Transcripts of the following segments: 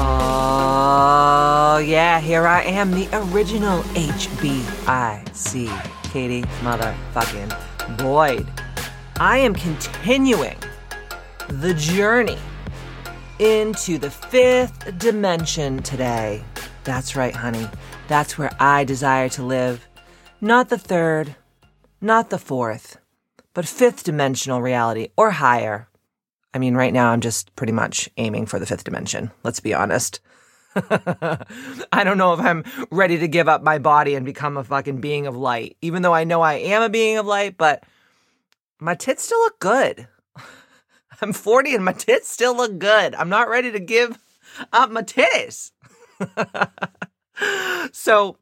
Oh, yeah, here I am, the original HBIC, Katie motherfucking Boyd. I am continuing the journey into the fifth dimension today. That's right, honey. That's where I desire to live. Not the third, not the fourth, but fifth dimensional reality or higher. I mean, right now I'm just pretty much aiming for the fifth dimension. Let's be honest. I don't know if I'm ready to give up my body and become a fucking being of light, even though I know I am a being of light, but my tits still look good. I'm 40 and my tits still look good. I'm not ready to give up my titties. so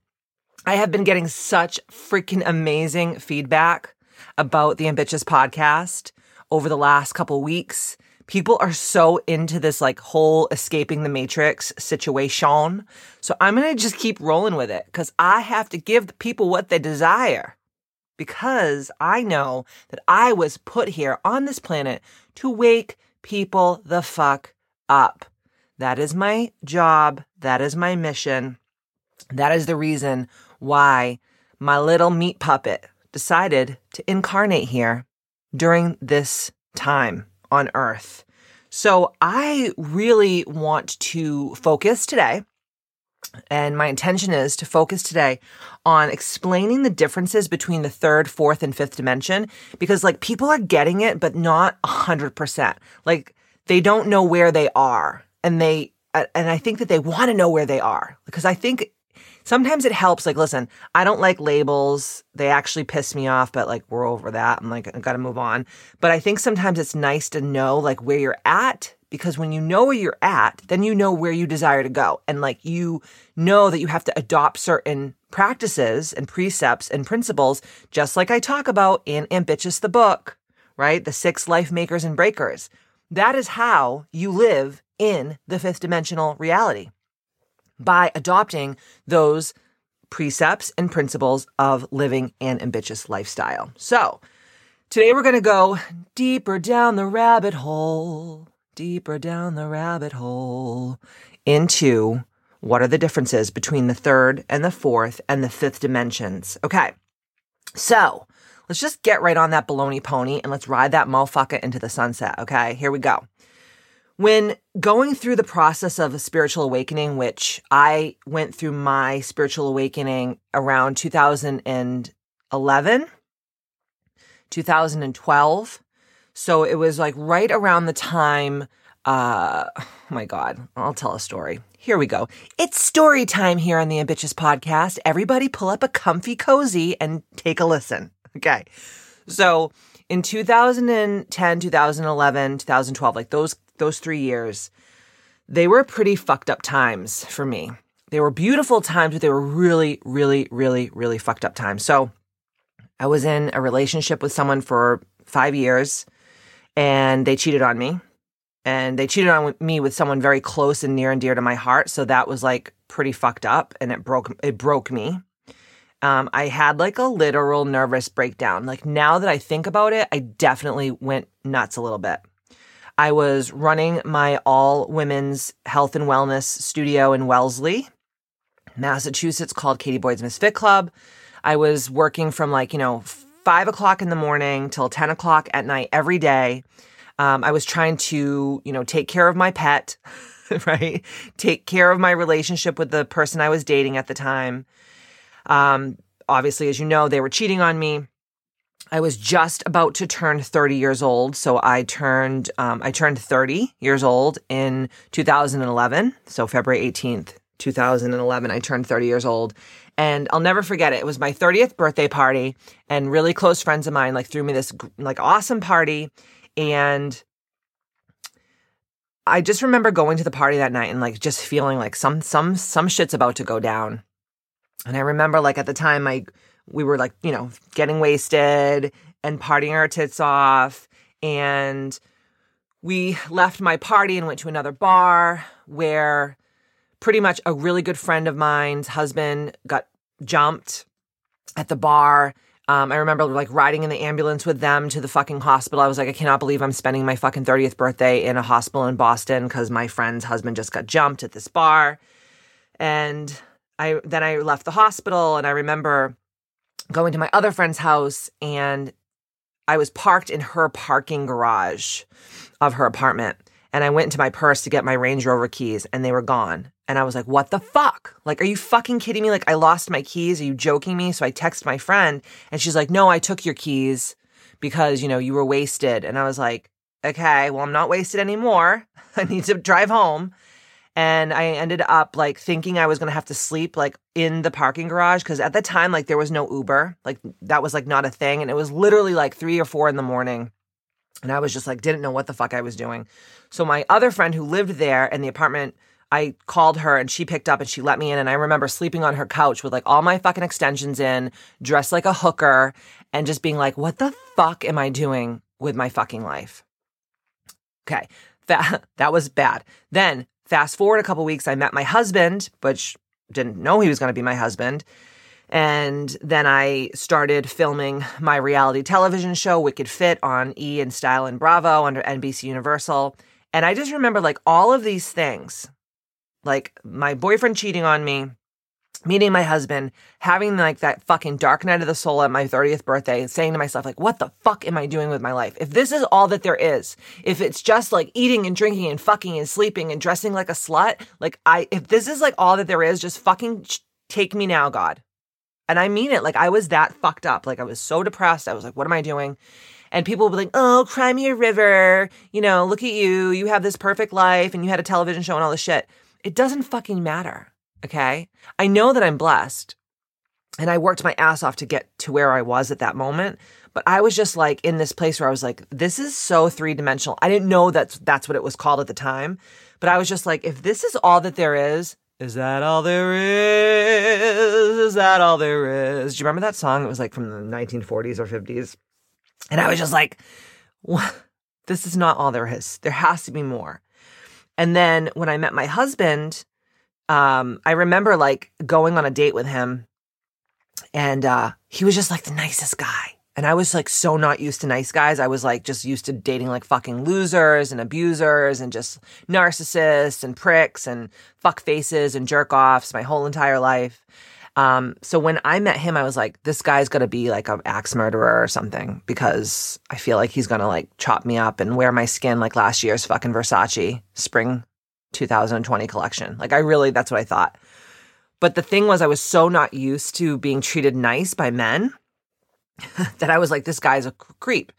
I have been getting such freaking amazing feedback about the Ambitious podcast over the last couple weeks. People are so into this like whole escaping the matrix situation. So I'm going to just keep rolling with it cuz I have to give the people what they desire. Because I know that I was put here on this planet to wake people the fuck up. That is my job. That is my mission. That is the reason why my little meat puppet decided to incarnate here during this time on earth. So I really want to focus today. And my intention is to focus today on explaining the differences between the third, fourth, and fifth dimension because, like, people are getting it, but not a 100%. Like, they don't know where they are. And they, and I think that they want to know where they are because I think sometimes it helps. Like, listen, I don't like labels. They actually piss me off, but like, we're over that. I'm like, I gotta move on. But I think sometimes it's nice to know like where you're at because when you know where you're at, then you know where you desire to go. And like, you know that you have to adopt certain practices and precepts and principles, just like I talk about in Ambitious the book, right? The six life makers and breakers. That is how you live in the fifth dimensional reality by adopting those precepts and principles of living an ambitious lifestyle. So, today we're going to go deeper down the rabbit hole, deeper down the rabbit hole into what are the differences between the third and the fourth and the fifth dimensions. Okay. So, let's just get right on that baloney pony and let's ride that motherfucker into the sunset. Okay. Here we go. When going through the process of a spiritual awakening, which I went through my spiritual awakening around 2011, 2012. So it was like right around the time, uh, oh my God, I'll tell a story. Here we go. It's story time here on the Ambitious Podcast. Everybody pull up a comfy cozy and take a listen. Okay. So in 2010, 2011, 2012, like those those three years, they were pretty fucked up times for me. They were beautiful times, but they were really, really, really, really fucked up times. So I was in a relationship with someone for five years and they cheated on me. And they cheated on me with someone very close and near and dear to my heart. So that was like pretty fucked up and it broke, it broke me. Um, I had like a literal nervous breakdown. Like now that I think about it, I definitely went nuts a little bit. I was running my all women's health and wellness studio in Wellesley, Massachusetts called Katie Boyd's Misfit Club. I was working from like, you know, five o'clock in the morning till 10 o'clock at night every day. Um, I was trying to, you know, take care of my pet, right? Take care of my relationship with the person I was dating at the time. Um, obviously, as you know, they were cheating on me. I was just about to turn 30 years old. So I turned, um, I turned 30 years old in 2011. So February 18th, 2011, I turned 30 years old. And I'll never forget it. It was my 30th birthday party and really close friends of mine like threw me this like awesome party. And I just remember going to the party that night and like just feeling like some some some shit's about to go down. And I remember like at the time like we were like, you know, getting wasted and partying our tits off and we left my party and went to another bar where pretty much a really good friend of mine's husband got jumped at the bar. Um, I remember like riding in the ambulance with them to the fucking hospital. I was like, I cannot believe I'm spending my fucking 30th birthday in a hospital in Boston because my friend's husband just got jumped at this bar. And I then I left the hospital and I remember going to my other friend's house and I was parked in her parking garage of her apartment. And I went into my purse to get my Range Rover keys and they were gone. And I was like, what the fuck? Like, are you fucking kidding me? Like, I lost my keys. Are you joking me? So I text my friend and she's like, no, I took your keys because, you know, you were wasted. And I was like, okay, well, I'm not wasted anymore. I need to drive home. And I ended up like thinking I was to have to sleep like in the parking garage because at the time, like, there was no Uber. Like, that was like not a thing. And it was literally like three or four in the morning. And I was just like, didn't know what the fuck I was doing. So my other friend who lived there in the apartment, I called her and she picked up and she let me in. And I remember sleeping on her couch with like all my fucking extensions in, dressed like a hooker, and just being like, what the fuck am I doing with my fucking life? Okay. That, that was bad. Then fast forward a couple weeks, I met my husband, which didn't know he was going to be my husband. And then I started filming my reality television show, Wicked Fit, on E and Style and Bravo under NBC Universal. And I just remember like all of these things, like my boyfriend cheating on me, meeting my husband, having like that fucking dark night of the soul at my 30th birthday, and saying to myself, like, what the fuck am I doing with my life? If this is all that there is, if it's just like eating and drinking and fucking and sleeping and dressing like a slut, like I, if this is like all that there is, just fucking take me now, God. And I mean it. Like I was that fucked up. Like I was so depressed. I was like, what am I doing? And people would be like, oh, cry me a river. You know, look at you. You have this perfect life and you had a television show and all this shit. It doesn't fucking matter. Okay. I know that I'm blessed and I worked my ass off to get to where I was at that moment. But I was just like in this place where I was like, this is so three dimensional. I didn't know that's that's what it was called at the time. But I was just like, if this is all that there is, is that all there is? Is that all there is? Do you remember that song? It was like from the 1940s or 50s. And I was just like, this is not all there is. There has to be more. And then when I met my husband, um, I remember like going on a date with him and uh, he was just like the nicest guy. And I was like so not used to nice guys. I was like just used to dating like fucking losers and abusers and just narcissists and pricks and fuck faces and jerk offs my whole entire life. Um, so when I met him, I was like, this guy's gonna be like an axe murderer or something because I feel like he's gonna like chop me up and wear my skin like last year's fucking Versace spring 2020 collection. Like I really, that's what I thought. But the thing was, I was so not used to being treated nice by men that I was like, this guy's a creep.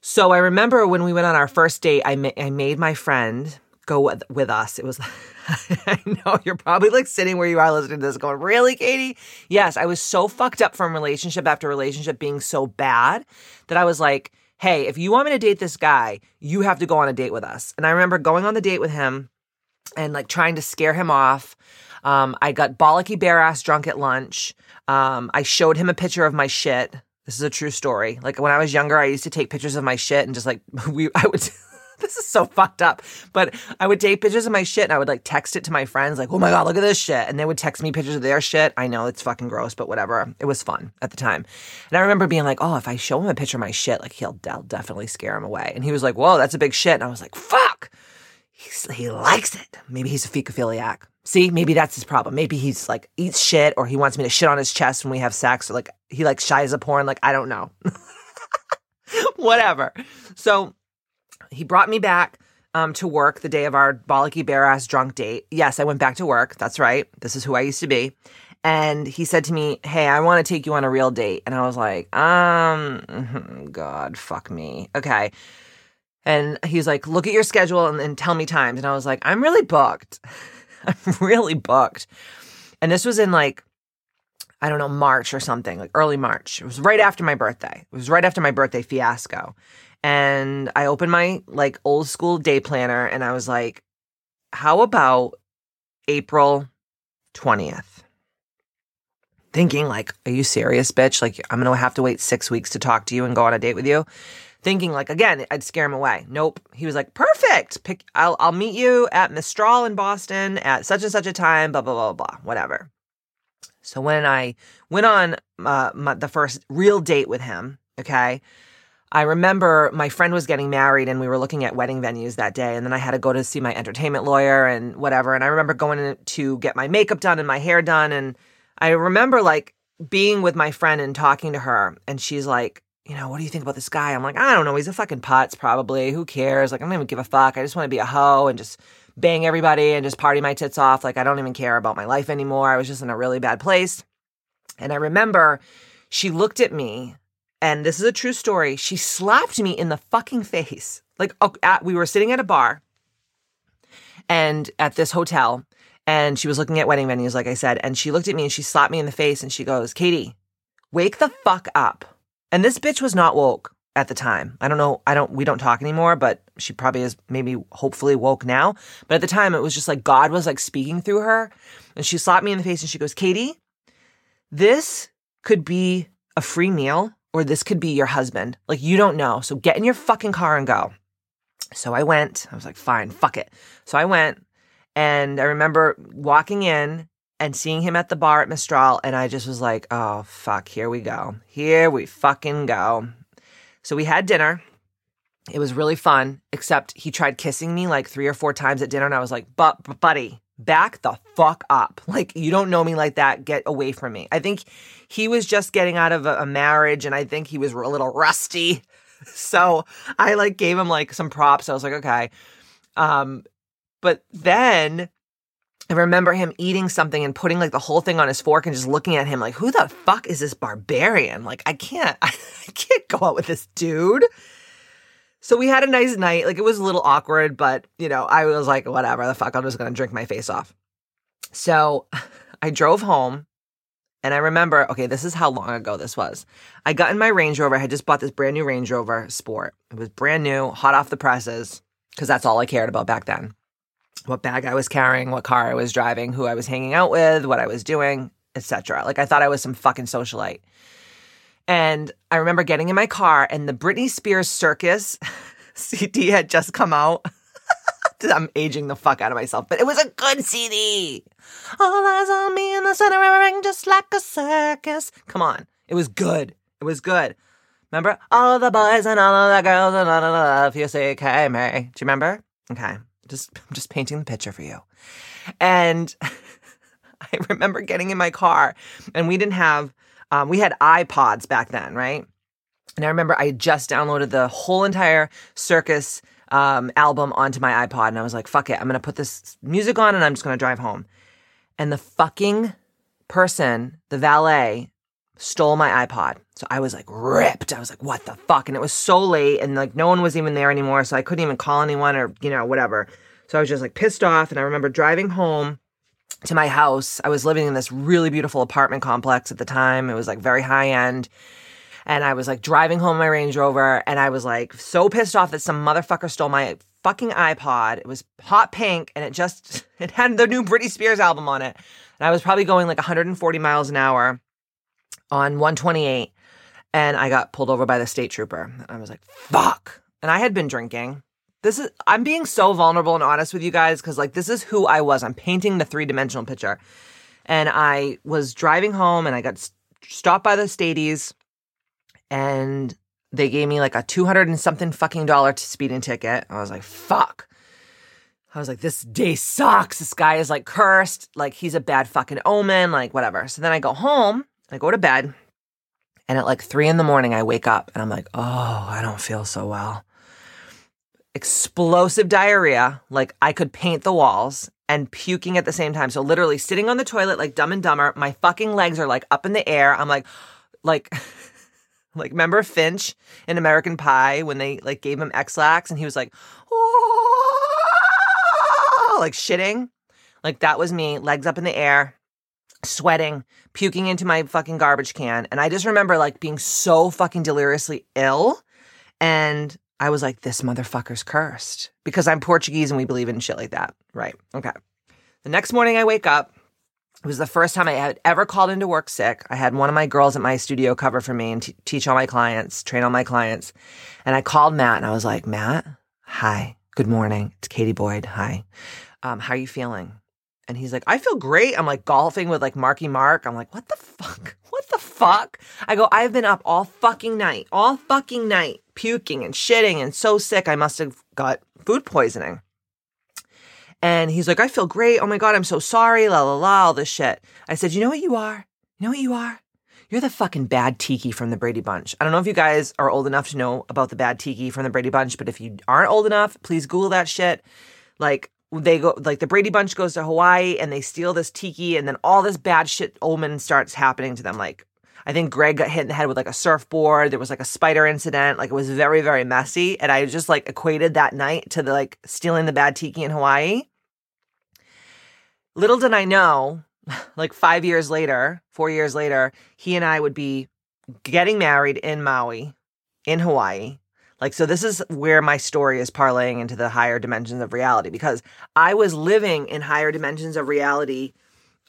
So I remember when we went on our first date, I, ma- I made my friend go with, with us. It was, I know you're probably like sitting where you are listening to this going, really, Katie? Yes, I was so fucked up from relationship after relationship being so bad that I was like, hey, if you want me to date this guy, you have to go on a date with us. And I remember going on the date with him and like trying to scare him off. Um, I got bollocky bare ass drunk at lunch. Um, I showed him a picture of my shit. This is a true story. Like when I was younger, I used to take pictures of my shit and just like we, I would. this is so fucked up. But I would take pictures of my shit and I would like text it to my friends, like, oh my God, look at this shit. And they would text me pictures of their shit. I know it's fucking gross, but whatever. It was fun at the time. And I remember being like, oh, if I show him a picture of my shit, like he'll, I'll definitely scare him away. And he was like, whoa, that's a big shit. And I was like, fuck. He's, he likes it. Maybe he's a fecophiliac. See, maybe that's his problem. Maybe he's like eats shit or he wants me to shit on his chest when we have sex or like he like shies a porn. Like, I don't know. Whatever. So he brought me back um, to work the day of our bollocky bare ass drunk date. Yes, I went back to work. That's right. This is who I used to be. And he said to me, Hey, I want to take you on a real date. And I was like, Um, God, fuck me. Okay. And he's like, Look at your schedule and, and tell me times. And I was like, I'm really booked. I'm really booked. And this was in like, I don't know, March or something, like early March. It was right after my birthday. It was right after my birthday fiasco. And I opened my like old school day planner and I was like, how about April 20th? Thinking like, are you serious, bitch? Like, I'm gonna have to wait six weeks to talk to you and go on a date with you. Thinking like, again, I'd scare him away. Nope. He was like, perfect. Pick. I'll I'll meet you at Mistral in Boston at such and such a time. Blah blah blah blah. blah. Whatever. So when I went on uh, my, the first real date with him, okay, I remember my friend was getting married and we were looking at wedding venues that day. And then I had to go to see my entertainment lawyer and whatever. And I remember going to get my makeup done and my hair done. And I remember like being with my friend and talking to her. And she's like, you know, what do you think about this guy? I'm like, I don't know. He's a fucking putz, probably. Who cares? Like, I don't even give a fuck. I just want to be a hoe and just bang everybody and just party my tits off. Like, I don't even care about my life anymore. I was just in a really bad place. And I remember she looked at me and this is a true story. She slapped me in the fucking face. Like at, we were sitting at a bar and at this hotel and she was looking at wedding venues like I said and she looked at me and she slapped me in the face and she goes, "Katie, wake the fuck up." And this bitch was not woke at the time. I don't know, I don't we don't talk anymore, but she probably is maybe hopefully woke now. But at the time it was just like God was like speaking through her and she slapped me in the face and she goes, "Katie, this could be a free meal or this could be your husband. Like, you don't know. So get in your fucking car and go. So I went. I was like, fine, fuck it. So I went and I remember walking in and seeing him at the bar at Mistral. And I just was like, oh, fuck, here we go. Here we fucking go. So we had dinner. It was really fun, except he tried kissing me like three or four times at dinner. And I was like, but, buddy, back the fuck up. Like, you don't know me like that. Get away from me. I think he was just getting out of a, a marriage and I think he was a little rusty. So I like gave him like some props. I was like, okay. Um, but then I remember him eating something and putting like the whole thing on his fork and just looking at him like, who the fuck is this barbarian? Like, I can't, I, can't go out with this dude. So we had a nice night. Like it was a little awkward, but you know, I was like, whatever, the fuck, I'm just gonna drink my face off. So I drove home and I remember, okay, this is how long ago this was. I got in my Range Rover. I had just bought this brand new Range Rover Sport. It was brand new, hot off the presses, because that's all I cared about back then. What bag I was carrying, what car I was driving, who I was hanging out with, what I was doing, etc. Like I thought I was some fucking socialite. And I remember getting in my car and the Britney Spears Circus CD had just come out. I'm aging the fuck out of myself, but it was a good CD. All eyes on me in the center of a ring, just like a circus. Come on. It was good. It was good. Remember? All of the boys and all of the girls and all of the love you say, okay, Mary. Do you remember? Okay. Just, I'm just painting the picture for you. And I remember getting in my car and we didn't have um, we had iPods back then, right? And I remember I just downloaded the whole entire Circus um, album onto my iPod, and I was like, "Fuck it, I'm gonna put this music on, and I'm just gonna drive home." And the fucking person, the valet, stole my iPod. So I was like ripped. I was like, "What the fuck?" And it was so late, and like no one was even there anymore, so I couldn't even call anyone or you know whatever. So I was just like pissed off, and I remember driving home to my house. I was living in this really beautiful apartment complex at the time. It was like very high end. And I was like driving home my Range Rover and I was like so pissed off that some motherfucker stole my fucking iPod. It was hot pink and it just it had the new Britney Spears album on it. And I was probably going like 140 miles an hour on 128 and I got pulled over by the state trooper. And I was like, "Fuck." And I had been drinking this is I'm being so vulnerable and honest with you guys because like this is who I was. I'm painting the three dimensional picture, and I was driving home and I got stopped by the Stadies, and they gave me like a two hundred and something fucking dollar speeding ticket. I was like, fuck. I was like, this day sucks. This guy is like cursed. Like he's a bad fucking omen. Like whatever. So then I go home. I go to bed. And at like three in the morning, I wake up and I'm like, oh, I don't feel so well explosive diarrhea, like I could paint the walls, and puking at the same time. So literally sitting on the toilet like dumb and dumber, my fucking legs are like up in the air. I'm like, like, like remember Finch in American Pie when they like gave him Ex-Lax and he was like, oh, like shitting. Like that was me, legs up in the air, sweating, puking into my fucking garbage can. And I just remember like being so fucking deliriously ill and I was like, this motherfucker's cursed because I'm Portuguese and we believe in shit like that. Right. Okay. The next morning I wake up. It was the first time I had ever called into work sick. I had one of my girls at my studio cover for me and t- teach all my clients, train all my clients. And I called Matt and I was like, Matt, hi, good morning. It's Katie Boyd. Hi. Um, how are you feeling? And he's like, I feel great. I'm like golfing with like Marky Mark. I'm like, what the fuck? What the fuck? I go, I've been up all fucking night, all fucking night, puking and shitting and so sick. I must have got food poisoning. And he's like, I feel great. Oh my God, I'm so sorry. La la la, all this shit. I said, You know what you are? You know what you are? You're the fucking bad tiki from the Brady Bunch. I don't know if you guys are old enough to know about the bad tiki from the Brady Bunch, but if you aren't old enough, please Google that shit. Like, they go, like, the Brady Bunch goes to Hawaii and they steal this tiki, and then all this bad shit omen starts happening to them. Like, I think Greg got hit in the head with like a surfboard. There was like a spider incident. Like, it was very, very messy. And I just like equated that night to the like stealing the bad tiki in Hawaii. Little did I know, like five years later, four years later, he and I would be getting married in Maui, in Hawaii. Like, so this is where my story is parlaying into the higher dimensions of reality because I was living in higher dimensions of reality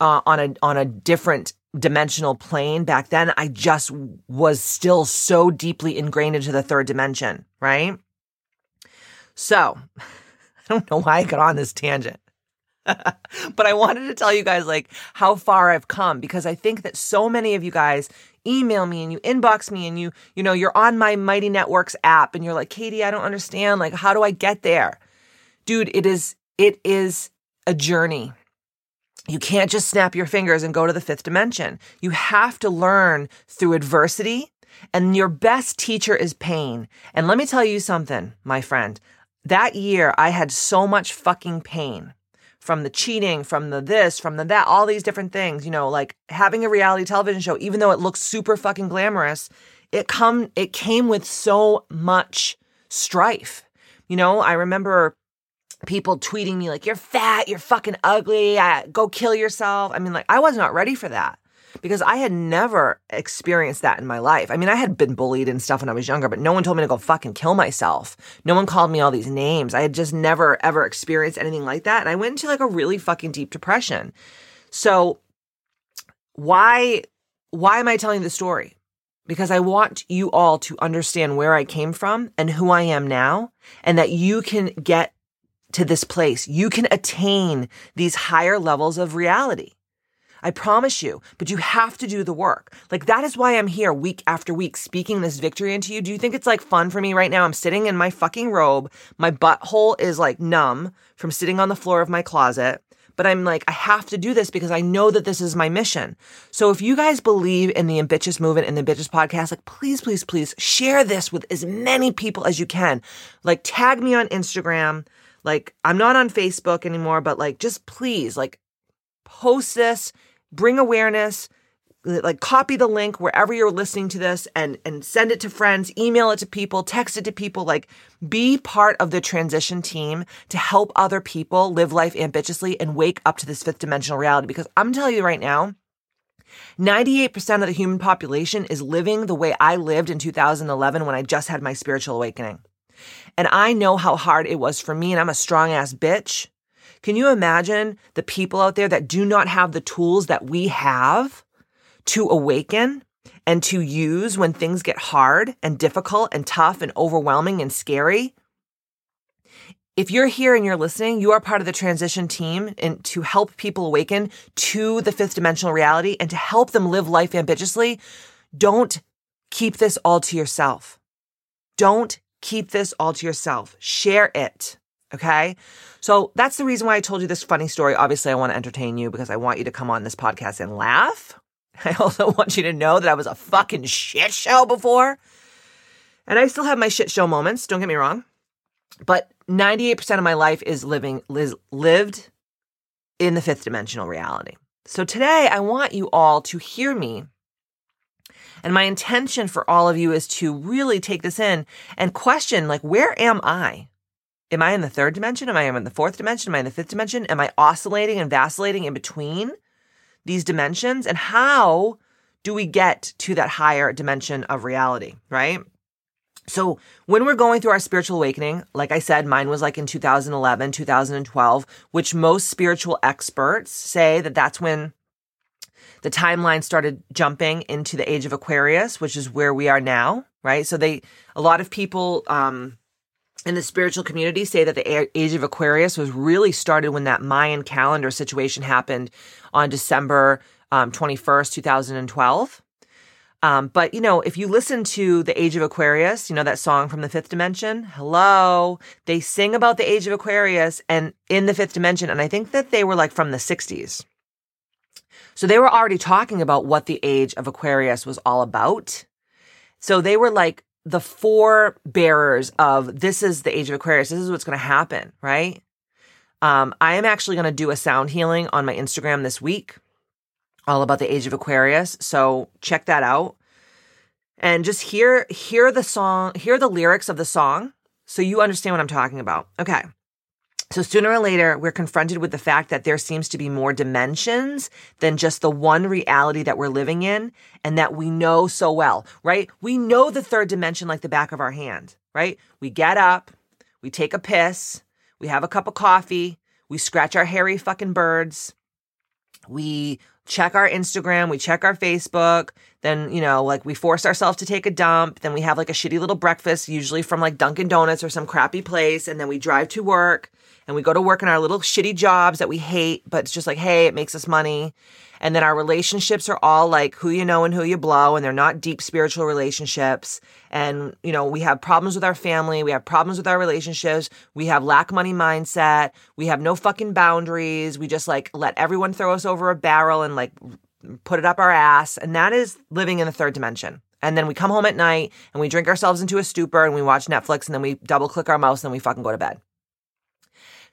uh, on a on a different dimensional plane back then. I just was still so deeply ingrained into the third dimension, right? So, I don't know why I got on this tangent. but I wanted to tell you guys like how far I've come because I think that so many of you guys email me and you inbox me and you you know you're on my Mighty Networks app and you're like, "Katie, I don't understand. Like how do I get there?" Dude, it is it is a journey. You can't just snap your fingers and go to the fifth dimension. You have to learn through adversity, and your best teacher is pain. And let me tell you something, my friend. That year, I had so much fucking pain from the cheating, from the this, from the that, all these different things, you know, like having a reality television show, even though it looks super fucking glamorous, it come it came with so much strife. You know, I remember people tweeting me like, "You're fat, you're fucking ugly, I, go kill yourself." I mean, like I was not ready for that because I had never experienced that in my life. I mean, I had been bullied and stuff when I was younger, but no one told me to go fucking kill myself. No one called me all these names. I had just never ever experienced anything like that. And I went into like a really fucking deep depression. So why why am I telling the story? Because I want you all to understand where I came from and who I am now and that you can get to this place. You can attain these higher levels of reality. I promise you, but you have to do the work. Like that is why I'm here week after week speaking this victory into you. Do you think it's like fun for me right now? I'm sitting in my fucking robe. My butthole is like numb from sitting on the floor of my closet. But I'm like, I have to do this because I know that this is my mission. So if you guys believe in the Ambitious movement and the Ambitious podcast, like please, please, please share this with as many people as you can. Like tag me on Instagram. Like I'm not on Facebook anymore, but like just please, like post this bring awareness like copy the link wherever you're listening to this and and send it to friends email it to people text it to people like be part of the transition team to help other people live life ambitiously and wake up to this fifth dimensional reality because i'm telling you right now 98% of the human population is living the way I lived in 2011 when I just had my spiritual awakening. And I know how hard it was for me, and I'm a strong ass bitch. Can you imagine the people out there that do not have the tools that we have to awaken and to use when things get hard and difficult and tough and overwhelming and scary? If you're here and you're listening, you are part of the transition team and to help people awaken to the fifth dimensional reality and to help them live life ambitiously. Don't keep this all to yourself. Don't keep this all to yourself. Share it. Okay. So that's the reason why I told you this funny story. Obviously, I want to entertain you because I want you to come on this podcast and laugh. I also want you to know that I was a fucking shit show before. And I still have my shit show moments, don't get me wrong. But 98% of my life is living is lived in the fifth dimensional reality. So today I want you all to hear me. And my intention for all of you is to really take this in and question like where am I? Am I in the third dimension? Am I in the fourth dimension? Am I in the fifth dimension? Am I oscillating and vacillating in between these dimensions? And how do we get to that higher dimension of reality, right? So when we're going through our spiritual awakening, like I said, mine was like in 2011, 2012, which most spiritual experts say that that's when the timeline started jumping into the age of Aquarius, which is where we are now, right? So they, a lot of people, um, in the spiritual community say that the age of Aquarius was really started when that Mayan calendar situation happened on December um, 21st, 2012. Um, but you know, if you listen to the Age of Aquarius, you know that song from the Fifth Dimension. Hello, they sing about the Age of Aquarius and in the Fifth Dimension, and I think that they were like from the '60s. So they were already talking about what the Age of Aquarius was all about. So they were like the four bearers of this is the Age of Aquarius. This is what's going to happen, right? Um, I am actually going to do a sound healing on my Instagram this week all about the age of Aquarius. So check that out. And just hear hear the song, hear the lyrics of the song so you understand what I'm talking about. Okay. So sooner or later, we're confronted with the fact that there seems to be more dimensions than just the one reality that we're living in and that we know so well, right? We know the third dimension like the back of our hand, right? We get up, we take a piss, we have a cup of coffee, we scratch our hairy fucking birds, we check our Instagram, we check our Facebook, then, you know, like we force ourselves to take a dump, then we have like a shitty little breakfast, usually from like Dunkin' Donuts or some crappy place, and then we drive to work and we go to work in our little shitty jobs that we hate, but it's just like, hey, it makes us money. And then our relationships are all like who you know and who you blow, and they're not deep spiritual relationships. And, you know, we have problems with our family, we have problems with our relationships, we have lack money mindset, we have no fucking boundaries. We just like let everyone throw us over a barrel and like put it up our ass. And that is living in the third dimension. And then we come home at night and we drink ourselves into a stupor and we watch Netflix and then we double click our mouse and then we fucking go to bed.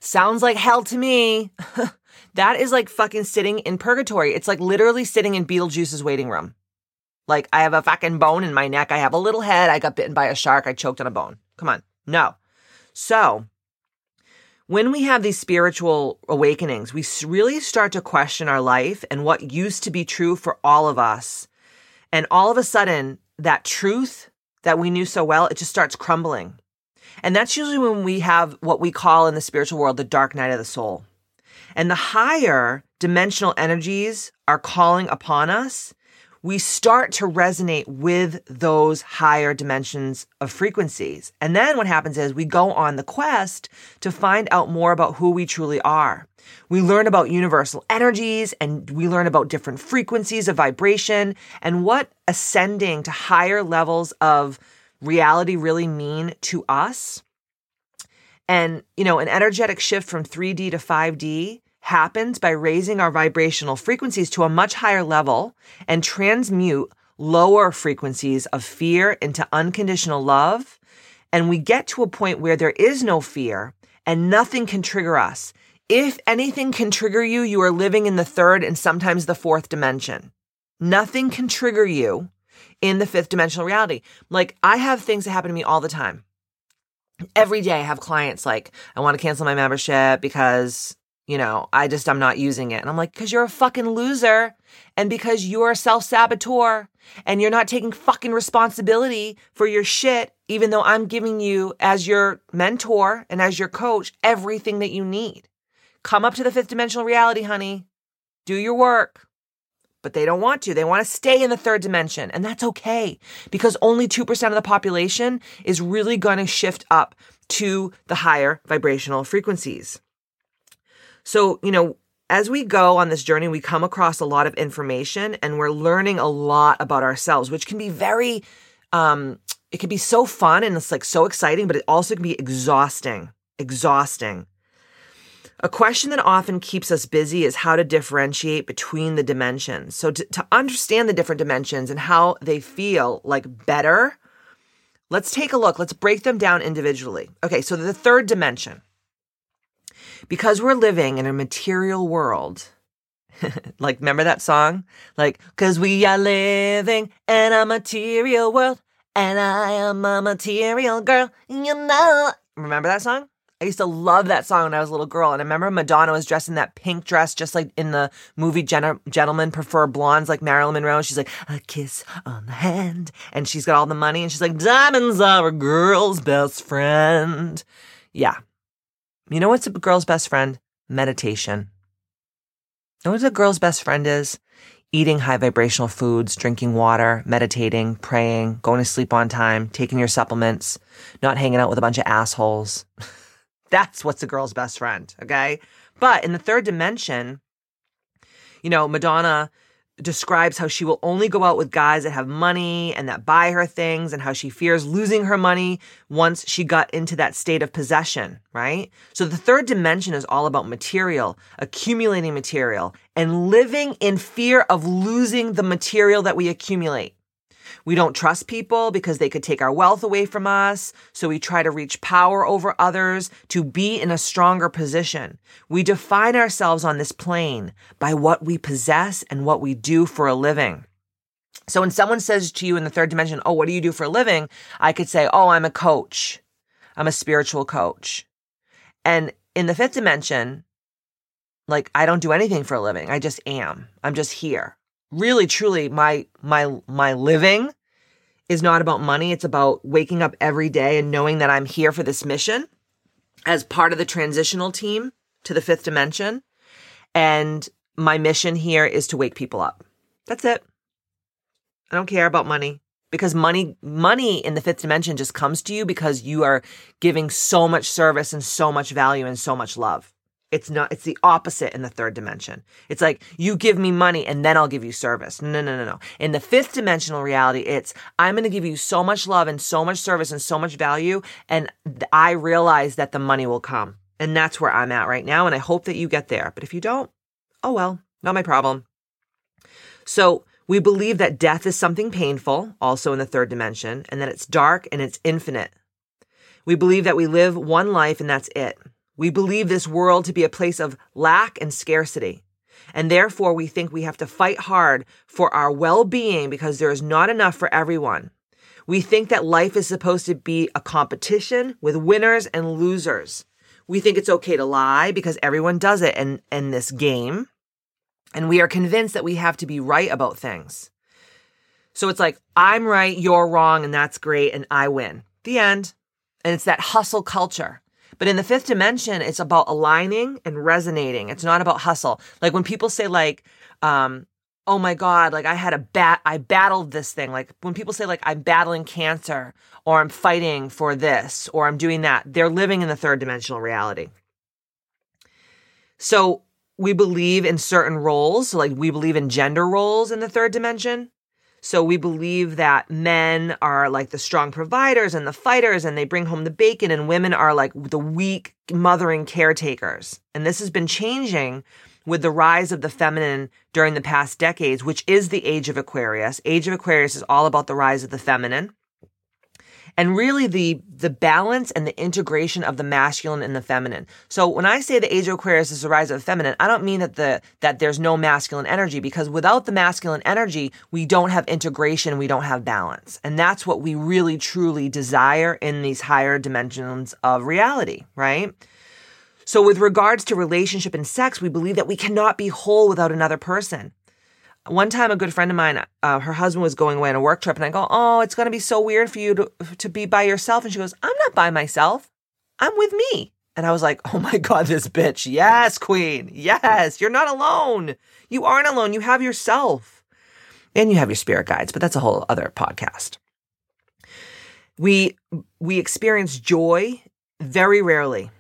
Sounds like hell to me. that is like fucking sitting in purgatory. It's like literally sitting in Beetlejuice's waiting room. Like I have a fucking bone in my neck. I have a little head. I got bitten by a shark. I choked on a bone. Come on. No. So when we have these spiritual awakenings, we really start to question our life and what used to be true for all of us. And all of a sudden, that truth that we knew so well, it just starts crumbling. And that's usually when we have what we call in the spiritual world the dark night of the soul. And the higher dimensional energies are calling upon us, we start to resonate with those higher dimensions of frequencies. And then what happens is we go on the quest to find out more about who we truly are. We learn about universal energies and we learn about different frequencies of vibration and what ascending to higher levels of reality really mean to us. And, you know, an energetic shift from 3D to 5D happens by raising our vibrational frequencies to a much higher level and transmute lower frequencies of fear into unconditional love. And we get to a point where there is no fear and nothing can trigger us. If anything can trigger you, you are living in the third and sometimes the fourth dimension. Nothing can trigger you in the fifth dimensional reality. Like I have things that happen to me all the time. Every day I have clients like, I want to cancel my membership because, you know, I just, I'm not using it. And I'm like, because you're a fucking loser and because you're a self saboteur and you're not taking fucking responsibility for your shit, even though I'm giving you as your mentor and as your coach everything that you need. Come up to the fifth dimensional reality, honey. Do your work but they don't want to. They want to stay in the third dimension. And that's okay because only 2% of the population is really going to shift up to the higher vibrational frequencies. So, you know, as we go on this journey, we come across a lot of information and we're learning a lot about ourselves, which can be very, um, it can be so fun and it's like so exciting, but it also can be exhausting, exhausting. A question that often keeps us busy is how to differentiate between the dimensions. So, to, to, understand the different dimensions and how they feel like better, let's take a look. Let's break them down individually. Okay, so the third dimension. Because we're living in a material world, like, remember that song? Like, because we are living in a material world, and I am a material girl, you know. Remember that song? I used to love that song when I was a little girl. And I remember Madonna was dressed in that pink dress, just like in the movie Gen- Gentlemen Prefer Blondes, like Marilyn Monroe. She's like, a kiss on the hand. And she's got all the money. And she's like, diamonds are a girl's best friend. Yeah. You know what's a girl's best friend? Meditation. You know what a girl's best friend is? Eating high vibrational foods, drinking water, meditating, praying, going to sleep on time, taking your supplements, not hanging out with a bunch of assholes. That's what's a girl's best friend. Okay. But in the third dimension, you know, Madonna describes how she will only go out with guys that have money and that buy her things and how she fears losing her money once she got into that state of possession, right? So the third dimension is all about material, accumulating material and living in fear of losing the material that we accumulate. We don't trust people because they could take our wealth away from us. So we try to reach power over others to be in a stronger position. We define ourselves on this plane by what we possess and what we do for a living. So when someone says to you in the third dimension, Oh, what do you do for a living? I could say, Oh, I'm a coach. I'm a spiritual coach. And in the fifth dimension, like I don't do anything for a living. I just am. I'm just here really truly my my my living is not about money. It's about waking up every day and knowing that i'm here for this mission as part of the transitional team to the fifth dimension. And my mission here is to wake people up. That's it. I don't care about money because money money in the fifth dimension just comes to you because you are giving so much service and so much value and so much love it's not, it's the opposite in the third dimension. It's like, you give me money and then I'll give you service. No, no, no, no. In the fifth dimensional reality, it's, I'm going to give you so much love and so much service and so much value. And I realize that the money will come. And that's where I'm at right now. And I hope that you get there. But if you don't, oh well, not my problem. So we believe that death is something painful, also in the third dimension, and that it's dark and it's infinite. We believe that we live one life and that's it. We believe this world to be a place of lack and scarcity. And therefore, we think we have to fight hard for our well being because there is not enough for everyone. We think that life is supposed to be a competition with winners and losers. We think it's okay to lie because everyone does it in, in this game. And we are convinced that we have to be right about things. So it's like, I'm right, you're wrong, and that's great, and I win. The end. And it's that hustle culture. But in the fifth dimension, it's about aligning and resonating. It's not about hustle. Like when people say like, um, oh my God, like I had a bat, I battled this thing. Like when people say like I'm battling cancer or I'm fighting for this or I'm doing that, they're living in the third dimensional reality. So we believe in certain roles. So like we believe in gender roles in the third dimension. So we believe that men are like the strong providers and the fighters and they bring home the bacon and women are like the weak mothering caretakers. And this has been changing with the rise of the feminine during the past decades, which is the age of Aquarius. Age of Aquarius is all about the rise of the feminine and really the the balance and the integration of the masculine and the feminine. So when I say the age of Aquarius is the rise of the feminine, I don't mean that the that there's no masculine energy because without the masculine energy, we don't have integration, we don't have balance. And that's what we really truly desire in these higher dimensions of reality, right? So with regards to relationship and sex, we believe that we cannot be whole without another person. One time, a good friend of mine, uh, her husband was going away on a work trip, and I go, "Oh, it's going to be so weird for you to to be by yourself." And she goes, "I'm not by myself. I'm with me." And I was like, "Oh my god, this bitch! Yes, queen. Yes, you're not alone. You aren't alone. You have yourself, and you have your spirit guides. But that's a whole other podcast." We we experience joy very rarely.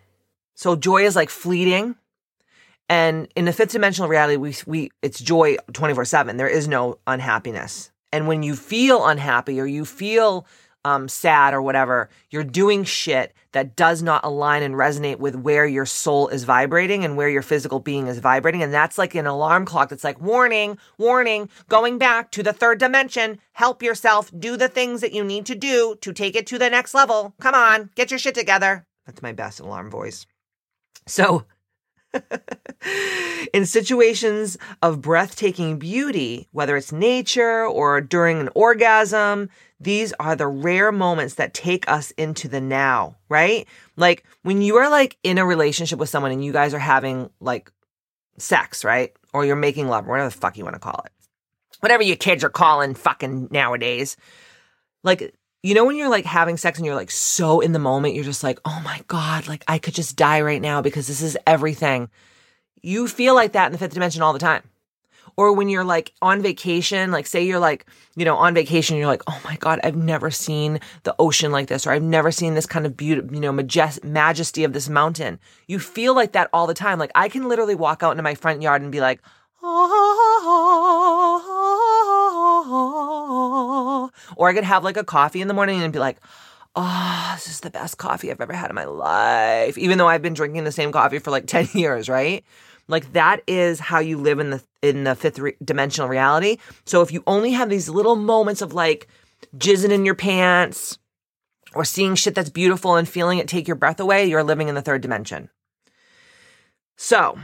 So joy is like fleeting. And in the fifth dimensional reality, we, we, it's joy 24 seven. There is no unhappiness. And when you feel unhappy or you feel um, sad or whatever, you're doing shit that does not align and resonate with where your soul is vibrating and where your physical being is vibrating. And that's like an alarm clock that's like, warning, warning, going back to the third dimension. Help yourself. Do the things that you need to do to take it to the next level. Come on, get your shit together. That's my best alarm voice. So, In situations of breathtaking beauty, whether it's nature or during an orgasm, these are the rare moments that take us into the now, right? Like when you are like in a relationship with someone and you guys are having like sex, right? Or you're making love, whatever the fuck you want to call it. Whatever your kids are calling fucking nowadays. Like you know when you're like having sex and you're like so in the moment, you're just like, oh my God, like I could just die right now because this is everything. You feel like that in the fifth dimension all the time. Or when you're like on vacation, like say you're like, you know, on vacation, you're like, oh my God, I've never seen the ocean like this, or I've never seen this kind of beauty, you know, majest- majesty of this mountain. You feel like that all the time. Like I can literally walk out into my front yard and be like, or I could have like a coffee in the morning and be like, oh, this is the best coffee I've ever had in my life. Even though I've been drinking the same coffee for like 10 years, right? Like that is how you live in the in the fifth re- dimensional reality. So if you only have these little moments of like jizzing in your pants or seeing shit that's beautiful and feeling it take your breath away, you're living in the third dimension. So,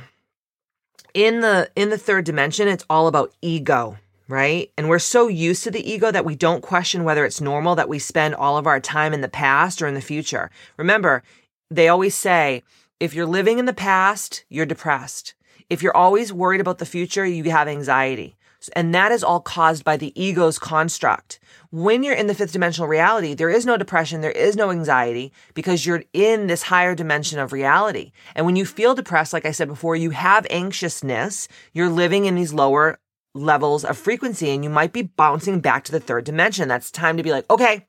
in the in the third dimension, it's all about ego right? And we're so used to the ego that we don't question whether it's normal that we spend all of our time in the past or in the future. Remember, they always say, if you're living in the past, you're depressed. If you're always worried about the future, you have anxiety. And that is all caused by the ego's construct. When you're in the fifth dimensional reality, there is no depression, there is no anxiety because you're in this higher dimension of reality. And when you feel depressed, like I said before, you have anxiousness, you're living in these lower levels of frequency and you might be bouncing back to the third dimension. That's time to be like, okay,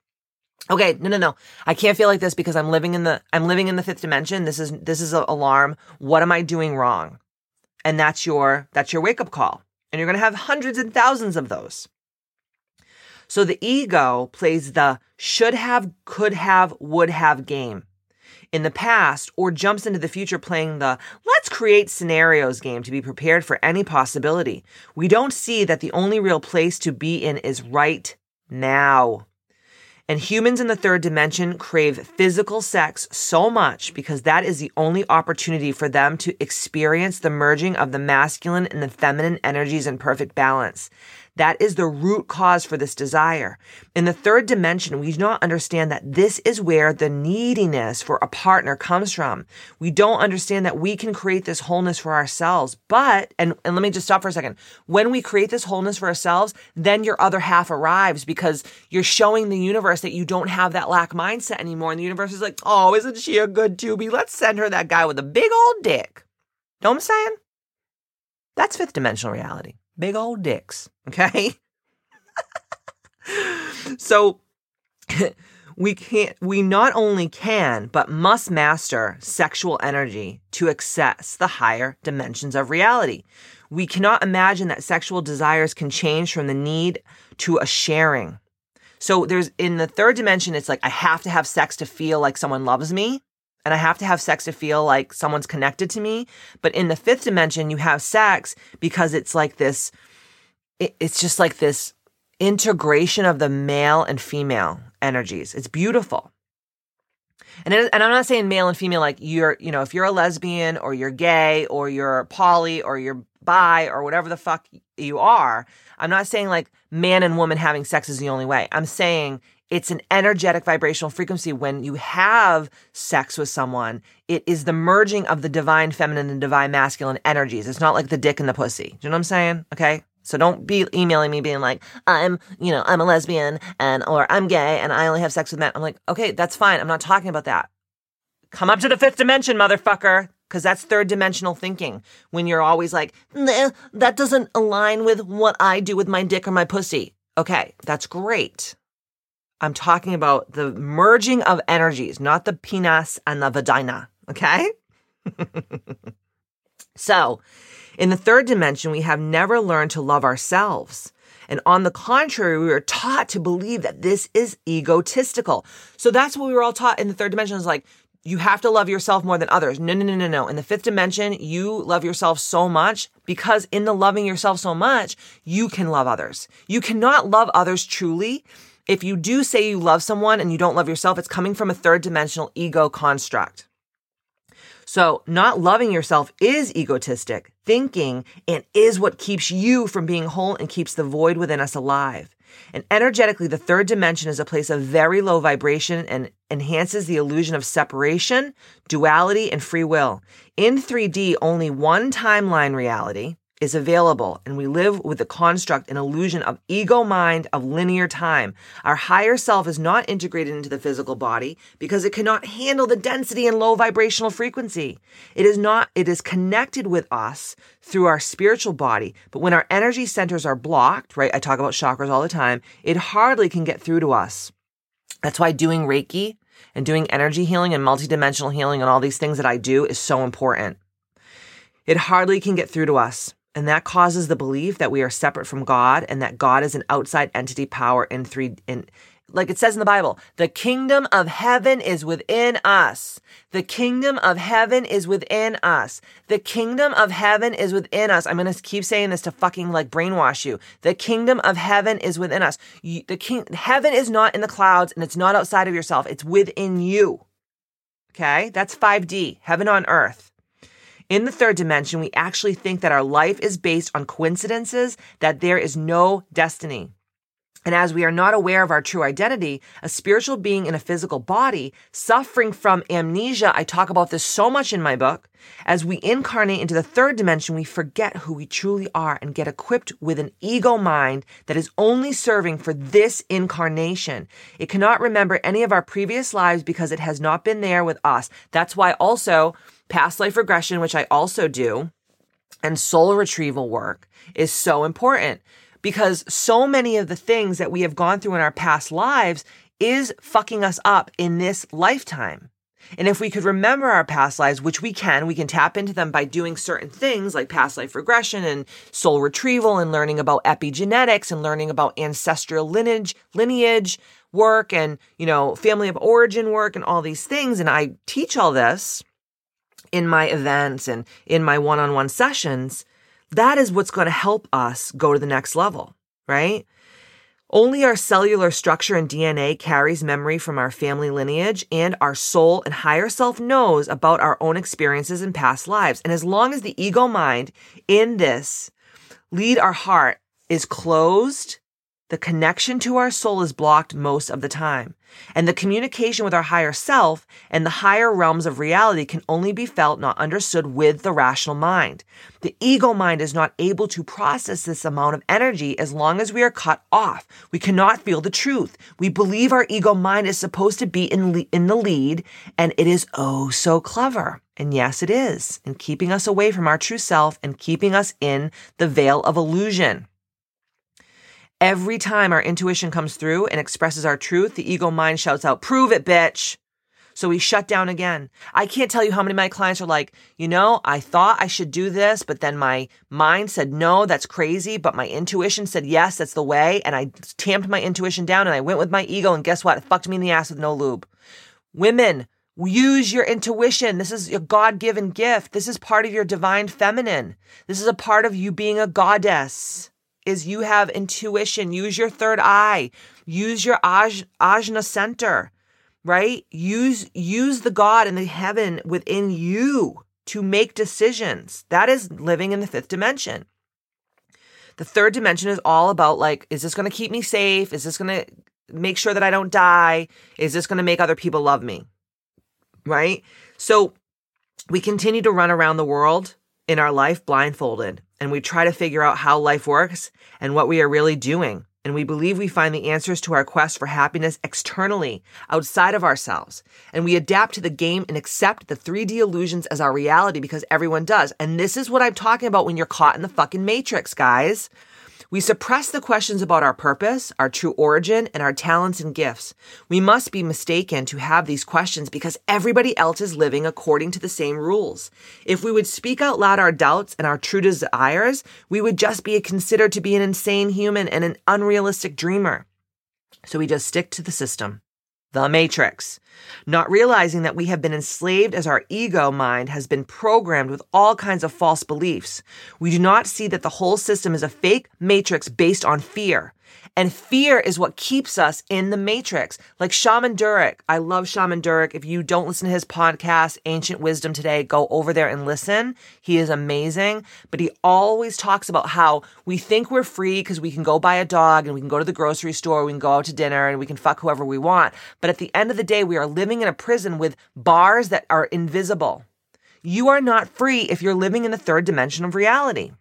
okay, no, no, no. I can't feel like this because I'm living in the, I'm living in the fifth dimension. This is, this is an alarm. What am I doing wrong? And that's your, that's your wake up call. And you're going to have hundreds and thousands of those. So the ego plays the should have, could have, would have game in the past or jumps into the future playing the let's create scenarios game to be prepared for any possibility. We don't see that the only real place to be in is right now. And humans in the third dimension crave physical sex so much because that is the only opportunity for them to experience the merging of the masculine and the feminine energies in perfect balance. That is the root cause for this desire. In the third dimension, we do not understand that this is where the neediness for a partner comes from. We don't understand that we can create this wholeness for ourselves. But, and, and let me just stop for a second. When we create this wholeness for ourselves, then your other half arrives because you're showing the universe that you don't have that lack mindset anymore. And the universe is like, oh, isn't she a good doobie? Let's send her that guy with a big old dick. Know what I'm saying? That's fifth dimensional reality big old dicks. Okay. so we can't, we not only can, but must master sexual energy to access the higher dimensions of reality. We cannot imagine that sexual desires can change from the need to a sharing. So there's in the third dimension, it's like I have to have sex to feel like someone loves me and I have to have sex to feel like someone's connected to me. But in the fifth dimension, you have sex because it's like this it, it's just like this integration of the male and female energies. It's beautiful. And, it, and I'm not saying male and female like you're, you know, if you're a lesbian or you're gay or you're poly or you're bi or whatever the fuck you are, I'm not saying like man and woman having sex is the only way. I'm saying it's an energetic vibrational frequency when you have sex with someone. It is the merging of the divine feminine and divine masculine energies. It's not like the dick and the pussy. Do you know what I'm saying? Okay. So don't be emailing me being like, I'm, you know, I'm a lesbian and, or I'm gay and I only have sex with men. I'm like, okay, that's fine. I'm not talking about that. Come up to the fifth dimension, motherfucker. Cause that's third dimensional thinking. When you're always like, nah, that doesn't align with what I do with my dick or my pussy. Okay, that's great. I'm talking about the merging of energies, not the penis and the vagina. Okay. so in the third dimension, we have never learned to love ourselves. And on the contrary, we were taught to believe that this is egotistical. So that's what we were all taught in the third dimension is like, you have to love yourself more than others. No, no, no, no, no. In the fifth dimension, you love yourself so much because in the loving yourself so much, you can love others. You cannot love others truly. If you do say you love someone and you don't love yourself, it's coming from a third dimensional ego construct. So not loving yourself is egotistic thinking and is what keeps you from being whole and keeps the void within us alive. And energetically, the third dimension is a place of very low vibration and enhances the illusion of separation, duality, and free will. In 3D, only one timeline reality, is available and we live with the construct and illusion of ego mind of linear time. Our higher self is not integrated into the physical body because it cannot handle the density and low vibrational frequency. It is not, it is connected with us through our spiritual body. But when our energy centers are blocked, right? I talk about chakras all the time. It hardly can get through to us. That's why doing Reiki and doing energy healing and multidimensional healing and all these things that I do is so important. It hardly can get through to us. And that causes the belief that we are separate from God and that God is an outside entity power in three in like it says in the Bible, the kingdom of heaven is within us. The kingdom of heaven is within us. The kingdom of heaven is within us. I'm going to keep saying this to fucking like brainwash you. The kingdom of heaven is within us. The king, heaven is not in the clouds and it's not outside of yourself. It's within you. Okay. That's 5D, heaven on earth. In the third dimension, we actually think that our life is based on coincidences, that there is no destiny. And as we are not aware of our true identity, a spiritual being in a physical body suffering from amnesia, I talk about this so much in my book. As we incarnate into the third dimension, we forget who we truly are and get equipped with an ego mind that is only serving for this incarnation. It cannot remember any of our previous lives because it has not been there with us. That's why also Past life regression, which I also do, and soul retrieval work is so important because so many of the things that we have gone through in our past lives is fucking us up in this lifetime. And if we could remember our past lives, which we can, we can tap into them by doing certain things like past life regression and soul retrieval and learning about epigenetics and learning about ancestral lineage, lineage work and, you know, family of origin work and all these things. And I teach all this in my events and in my one on one sessions, that is what's going to help us go to the next level, right? Only our cellular structure and DNA carries memory from our family lineage, and our soul and higher self knows about our own experiences in past lives. And as long as the ego mind in this lead our heart is closed the connection to our soul is blocked most of the time, and the communication with our higher self and the higher realms of reality can only be felt, not understood with the rational mind. The ego mind is not able to process this amount of energy as long as we are cut off. We cannot feel the truth. We believe our ego mind is supposed to be in, le- in the lead, and it is oh so clever. And yes, it is, in keeping us away from our true self and keeping us in the veil of illusion. Every time our intuition comes through and expresses our truth, the ego mind shouts out, prove it, bitch. So we shut down again. I can't tell you how many of my clients are like, you know, I thought I should do this, but then my mind said, no, that's crazy. But my intuition said, yes, that's the way. And I tamped my intuition down and I went with my ego. And guess what? It fucked me in the ass with no lube. Women, use your intuition. This is a God given gift. This is part of your divine feminine. This is a part of you being a goddess is you have intuition. Use your third eye. Use your aj- ajna center, right? Use, use the God and the heaven within you to make decisions. That is living in the fifth dimension. The third dimension is all about like, is this going to keep me safe? Is this going to make sure that I don't die? Is this going to make other people love me? Right? So we continue to run around the world in our life blindfolded and we try to figure out how life works and what we are really doing. And we believe we find the answers to our quest for happiness externally, outside of ourselves. And we adapt to the game and accept the 3D illusions as our reality because everyone does. And this is what I'm talking about when you're caught in the fucking matrix, guys. We suppress the questions about our purpose, our true origin, and our talents and gifts. We must be mistaken to have these questions because everybody else is living according to the same rules. If we would speak out loud our doubts and our true desires, we would just be considered to be an insane human and an unrealistic dreamer. So we just stick to the system the matrix, not realizing that we have been enslaved as our ego mind has been programmed with all kinds of false beliefs. We do not see that the whole system is a fake matrix based on fear. And fear is what keeps us in the matrix. Like Shaman Durek. I love Shaman Durek. If you don't listen to his podcast, Ancient Wisdom Today, go over there and listen. He is amazing. But he always talks about how we think we're free because we can go buy a dog and we can go to the grocery store, we can go out to dinner and we can fuck whoever we want. But at the end of the day, we are living in a prison with bars that are invisible. You are not free if you're living in the third dimension of reality.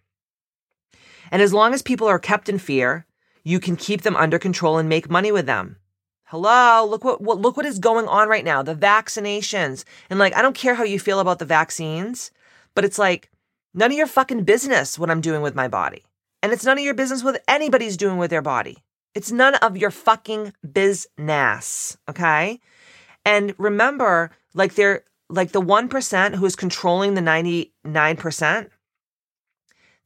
And as long as people are kept in fear, you can keep them under control and make money with them. Hello, look what, what look what is going on right now. The vaccinations. And like I don't care how you feel about the vaccines, but it's like none of your fucking business what I'm doing with my body. And it's none of your business what anybody's doing with their body. It's none of your fucking business, okay? And remember, like they're like the 1% who is controlling the 99%,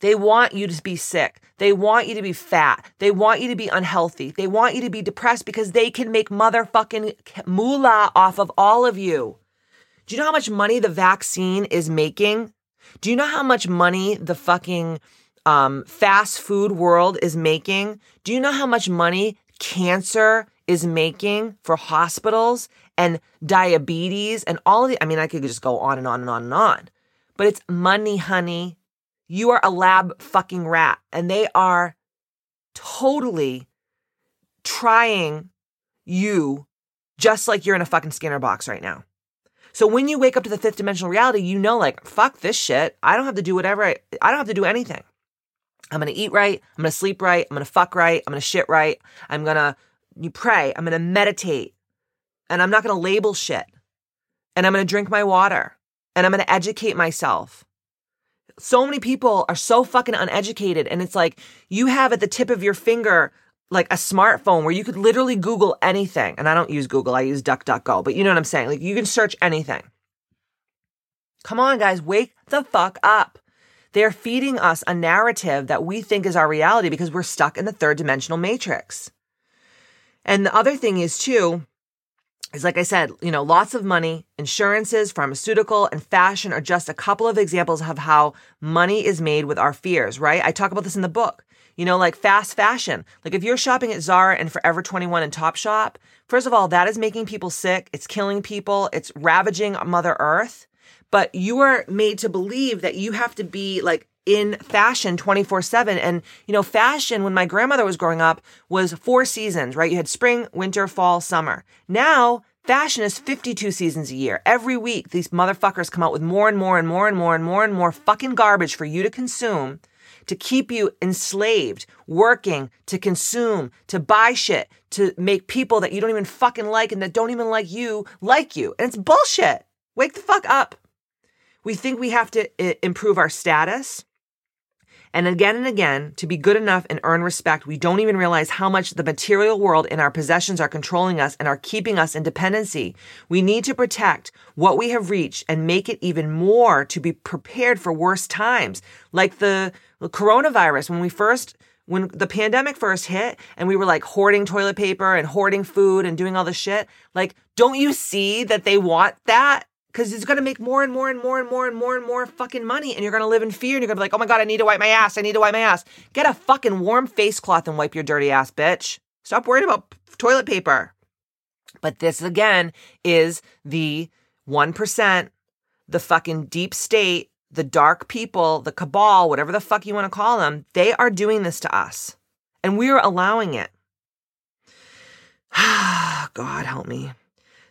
they want you to be sick. They want you to be fat. They want you to be unhealthy. They want you to be depressed because they can make motherfucking moolah off of all of you. Do you know how much money the vaccine is making? Do you know how much money the fucking um, fast food world is making? Do you know how much money cancer is making for hospitals and diabetes and all of the, I mean, I could just go on and on and on and on, but it's money, honey. You are a lab fucking rat. And they are totally trying you just like you're in a fucking scanner box right now. So when you wake up to the fifth dimensional reality, you know, like, fuck this shit. I don't have to do whatever. I, I don't have to do anything. I'm going to eat right. I'm going to sleep right. I'm going to fuck right. I'm going to shit right. I'm going to you pray. I'm going to meditate and I'm not going to label shit. And I'm going to drink my water and I'm going to educate myself so many people are so fucking uneducated. And it's like you have at the tip of your finger like a smartphone where you could literally Google anything. And I don't use Google, I use DuckDuckGo, but you know what I'm saying? Like you can search anything. Come on, guys, wake the fuck up. They're feeding us a narrative that we think is our reality because we're stuck in the third dimensional matrix. And the other thing is, too, is like I said, you know, lots of money, insurances, pharmaceutical, and fashion are just a couple of examples of how money is made with our fears, right? I talk about this in the book. You know, like fast fashion. Like if you're shopping at Zara and Forever 21 and Topshop, first of all, that is making people sick. It's killing people. It's ravaging Mother Earth. But you are made to believe that you have to be like in fashion 24 7. And, you know, fashion when my grandmother was growing up was four seasons, right? You had spring, winter, fall, summer. Now, fashion is 52 seasons a year. Every week, these motherfuckers come out with more and more and more and more and more and more fucking garbage for you to consume to keep you enslaved, working to consume, to buy shit, to make people that you don't even fucking like and that don't even like you like you. And it's bullshit. Wake the fuck up. We think we have to eh, improve our status. And again and again, to be good enough and earn respect, we don't even realize how much the material world and our possessions are controlling us and are keeping us in dependency. We need to protect what we have reached and make it even more to be prepared for worse times. Like the, coronavirus, when we first when the pandemic first hit and we were like hoarding toilet paper and hoarding food and doing all this shit, like, don't you see that they want that? Because it's going to make more and more and more and more and more and more fucking money. And you're going to live in fear and you're going to be like, oh my God, I need to wipe my ass. I need to wipe my ass. Get a fucking warm face cloth and wipe your dirty ass, bitch. Stop worrying about toilet paper. But this again is the 1%, the fucking deep state, the dark people, the cabal, whatever the fuck you want to call them. They are doing this to us and we are allowing it. God help me.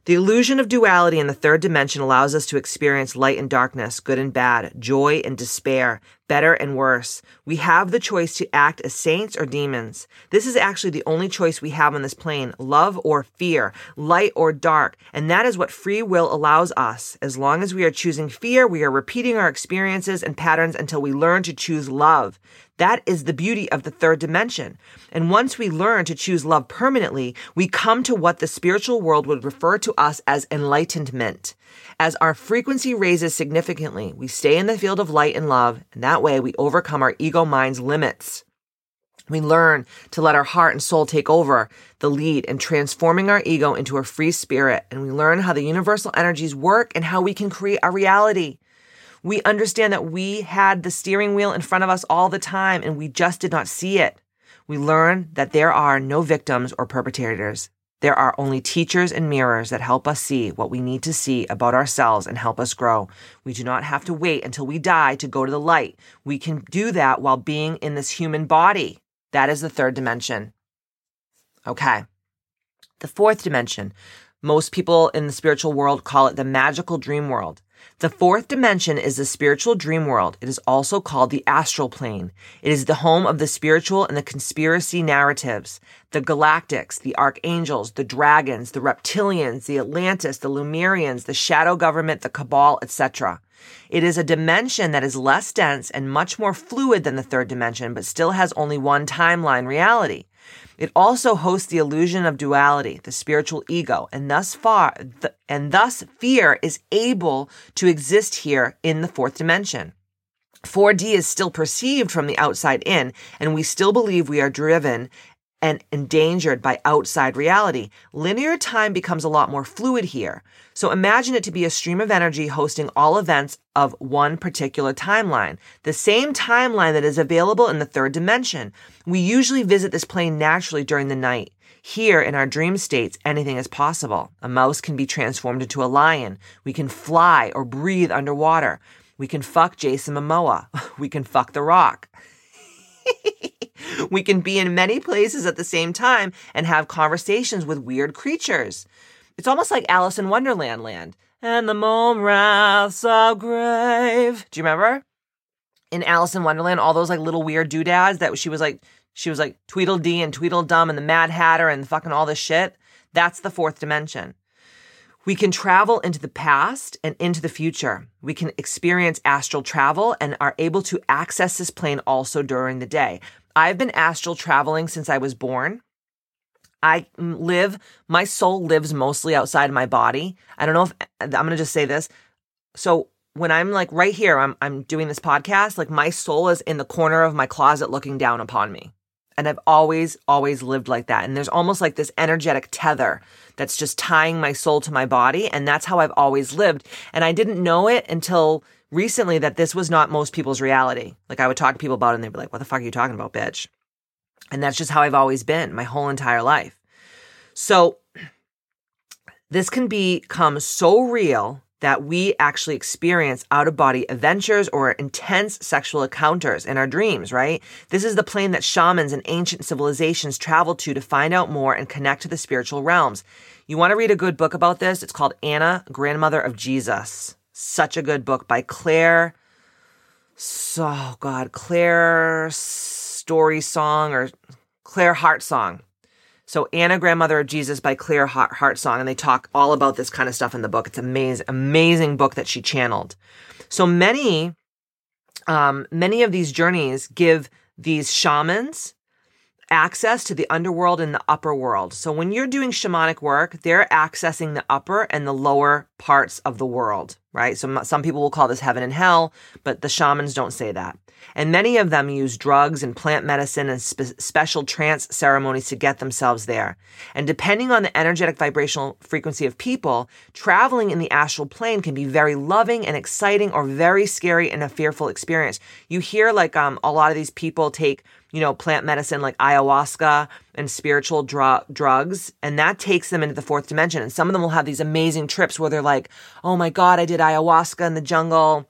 The illusion of duality in the third dimension allows us to experience light and darkness, good and bad, joy and despair, better and worse. We have the choice to act as saints or demons. This is actually the only choice we have on this plane love or fear, light or dark. And that is what free will allows us. As long as we are choosing fear, we are repeating our experiences and patterns until we learn to choose love. That is the beauty of the third dimension. And once we learn to choose love permanently, we come to what the spiritual world would refer to us as enlightenment. As our frequency raises significantly, we stay in the field of light and love, and that way we overcome our ego mind's limits. We learn to let our heart and soul take over the lead in transforming our ego into a free spirit, and we learn how the universal energies work and how we can create our reality. We understand that we had the steering wheel in front of us all the time and we just did not see it. We learn that there are no victims or perpetrators. There are only teachers and mirrors that help us see what we need to see about ourselves and help us grow. We do not have to wait until we die to go to the light. We can do that while being in this human body. That is the third dimension. Okay. The fourth dimension. Most people in the spiritual world call it the magical dream world. The fourth dimension is the spiritual dream world. It is also called the astral plane. It is the home of the spiritual and the conspiracy narratives, the galactics, the archangels, the dragons, the reptilians, the Atlantis, the Lemurians, the shadow government, the cabal, etc. It is a dimension that is less dense and much more fluid than the third dimension, but still has only one timeline reality. It also hosts the illusion of duality, the spiritual ego, and thus far, th- and thus fear is able to exist here in the fourth dimension. 4D is still perceived from the outside in, and we still believe we are driven and endangered by outside reality. Linear time becomes a lot more fluid here. So imagine it to be a stream of energy hosting all events of one particular timeline, the same timeline that is available in the third dimension. We usually visit this plane naturally during the night. Here in our dream states, anything is possible. A mouse can be transformed into a lion. We can fly or breathe underwater. We can fuck Jason Momoa. We can fuck The Rock. we can be in many places at the same time and have conversations with weird creatures. It's almost like Alice in Wonderland land. And the mole rats of grave. Do you remember? In Alice in Wonderland, all those like little weird doodads that she was like, she was like Tweedledee and Tweedledum and the Mad Hatter and fucking all this shit. That's the fourth dimension. We can travel into the past and into the future. We can experience astral travel and are able to access this plane also during the day. I've been astral traveling since I was born. I mm, live, my soul lives mostly outside of my body. I don't know if I'm going to just say this. So when I'm like right here, I'm, I'm doing this podcast, like my soul is in the corner of my closet looking down upon me. And I've always, always lived like that. And there's almost like this energetic tether that's just tying my soul to my body. And that's how I've always lived. And I didn't know it until recently that this was not most people's reality. Like I would talk to people about it and they'd be like, what the fuck are you talking about, bitch? And that's just how I've always been my whole entire life. So this can become so real that we actually experience out of body adventures or intense sexual encounters in our dreams, right? This is the plane that shamans and ancient civilizations travel to to find out more and connect to the spiritual realms. You want to read a good book about this? It's called Anna, Grandmother of Jesus. Such a good book by Claire. So, oh God, Claire Story Song or Claire Heartsong. So Anna, Grandmother of Jesus by Claire Heartsong, and they talk all about this kind of stuff in the book. It's amazing, amazing book that she channeled. So many, um, many of these journeys give these shamans access to the underworld and the upper world. So when you're doing shamanic work, they're accessing the upper and the lower parts of the world, right? So some people will call this heaven and hell, but the shamans don't say that. And many of them use drugs and plant medicine and spe- special trance ceremonies to get themselves there. And depending on the energetic vibrational frequency of people, traveling in the astral plane can be very loving and exciting or very scary and a fearful experience. You hear like um, a lot of these people take you know, plant medicine like ayahuasca and spiritual dr- drugs, and that takes them into the fourth dimension. And some of them will have these amazing trips where they're like, oh my God, I did ayahuasca in the jungle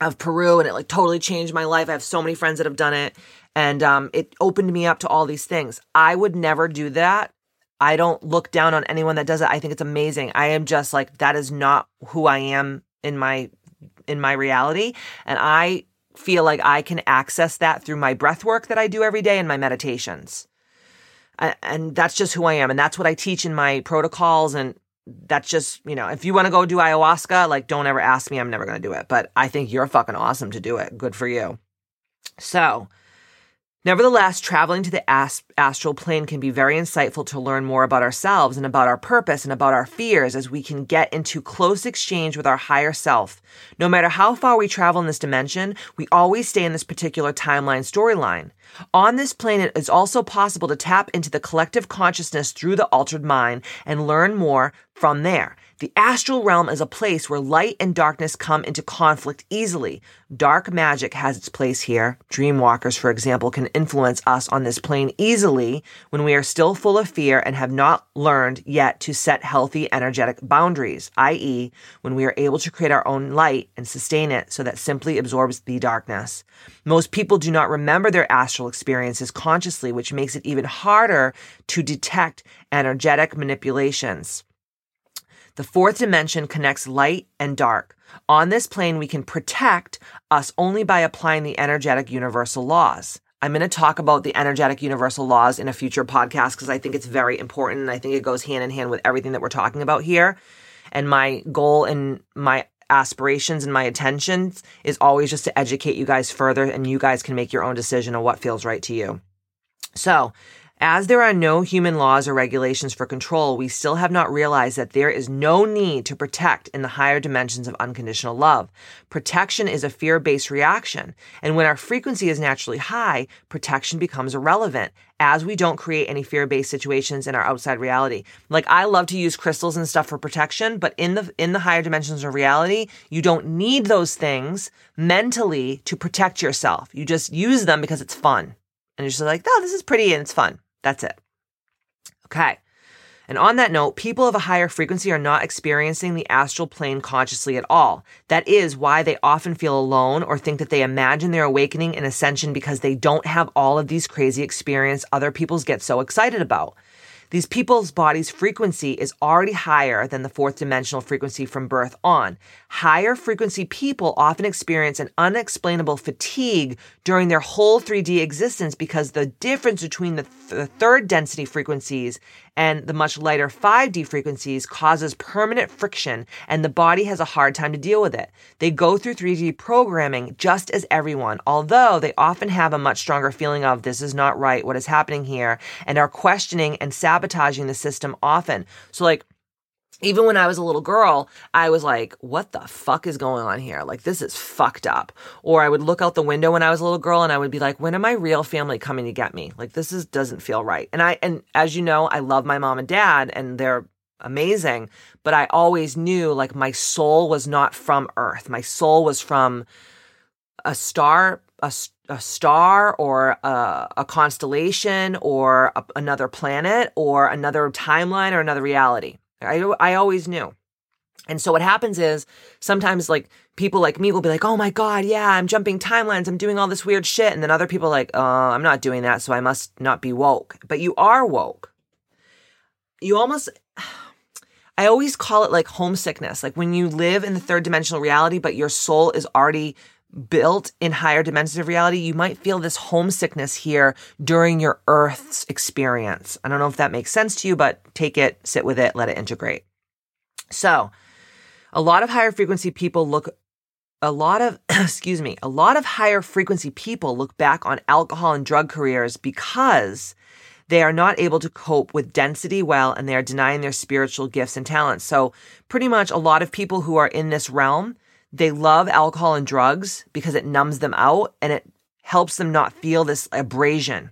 of Peru and it like totally changed my life. I have so many friends that have done it and um, it opened me up to all these things. I would never do that. I don't look down on anyone that does it. I think it's amazing. I am just like that is not who I am in my in my reality and I feel like I can access that through my breath work that I do every day and my meditations. And that's just who I am and that's what I teach in my protocols and that's just, you know, if you want to go do ayahuasca, like don't ever ask me. I'm never going to do it. But I think you're fucking awesome to do it. Good for you. So, Nevertheless, traveling to the astral plane can be very insightful to learn more about ourselves and about our purpose and about our fears as we can get into close exchange with our higher self. No matter how far we travel in this dimension, we always stay in this particular timeline storyline. On this plane, it is also possible to tap into the collective consciousness through the altered mind and learn more from there. The astral realm is a place where light and darkness come into conflict easily. Dark magic has its place here. Dreamwalkers, for example, can influence us on this plane easily when we are still full of fear and have not learned yet to set healthy energetic boundaries, i.e., when we are able to create our own light and sustain it so that simply absorbs the darkness. Most people do not remember their astral experiences consciously, which makes it even harder to detect energetic manipulations. The fourth dimension connects light and dark. On this plane, we can protect us only by applying the energetic universal laws. I'm going to talk about the energetic universal laws in a future podcast because I think it's very important and I think it goes hand in hand with everything that we're talking about here. And my goal and my aspirations and my intentions is always just to educate you guys further and you guys can make your own decision on what feels right to you. So, as there are no human laws or regulations for control, we still have not realized that there is no need to protect in the higher dimensions of unconditional love. Protection is a fear based reaction. And when our frequency is naturally high, protection becomes irrelevant as we don't create any fear based situations in our outside reality. Like I love to use crystals and stuff for protection, but in the, in the higher dimensions of reality, you don't need those things mentally to protect yourself. You just use them because it's fun. And you're just like, oh, this is pretty and it's fun. That's it. Okay. And on that note, people of a higher frequency are not experiencing the astral plane consciously at all. That is why they often feel alone or think that they imagine their awakening and ascension because they don't have all of these crazy experience other people's get so excited about. These people's body's frequency is already higher than the fourth dimensional frequency from birth on. Higher frequency people often experience an unexplainable fatigue during their whole 3D existence because the difference between the, th- the third density frequencies and the much lighter 5D frequencies causes permanent friction and the body has a hard time to deal with it. They go through 3D programming just as everyone, although they often have a much stronger feeling of this is not right, what is happening here, and are questioning and sabotaging the system often. So, like, even when I was a little girl, I was like, what the fuck is going on here? Like, this is fucked up. Or I would look out the window when I was a little girl and I would be like, when are my real family coming to get me? Like, this is, doesn't feel right. And I, and as you know, I love my mom and dad and they're amazing, but I always knew like my soul was not from earth. My soul was from a star, a, a star or a, a constellation or a, another planet or another timeline or another reality. I, I always knew. And so what happens is sometimes like people like me will be like, "Oh my god, yeah, I'm jumping timelines, I'm doing all this weird shit." And then other people like, "Uh, I'm not doing that, so I must not be woke." But you are woke. You almost I always call it like homesickness. Like when you live in the third dimensional reality but your soul is already built in higher dimensions of reality, you might feel this homesickness here during your Earth's experience. I don't know if that makes sense to you, but take it, sit with it, let it integrate. So, a lot of higher frequency people look, a lot of, excuse me, a lot of higher frequency people look back on alcohol and drug careers because they are not able to cope with density well and they are denying their spiritual gifts and talents. So, pretty much a lot of people who are in this realm they love alcohol and drugs because it numbs them out and it helps them not feel this abrasion.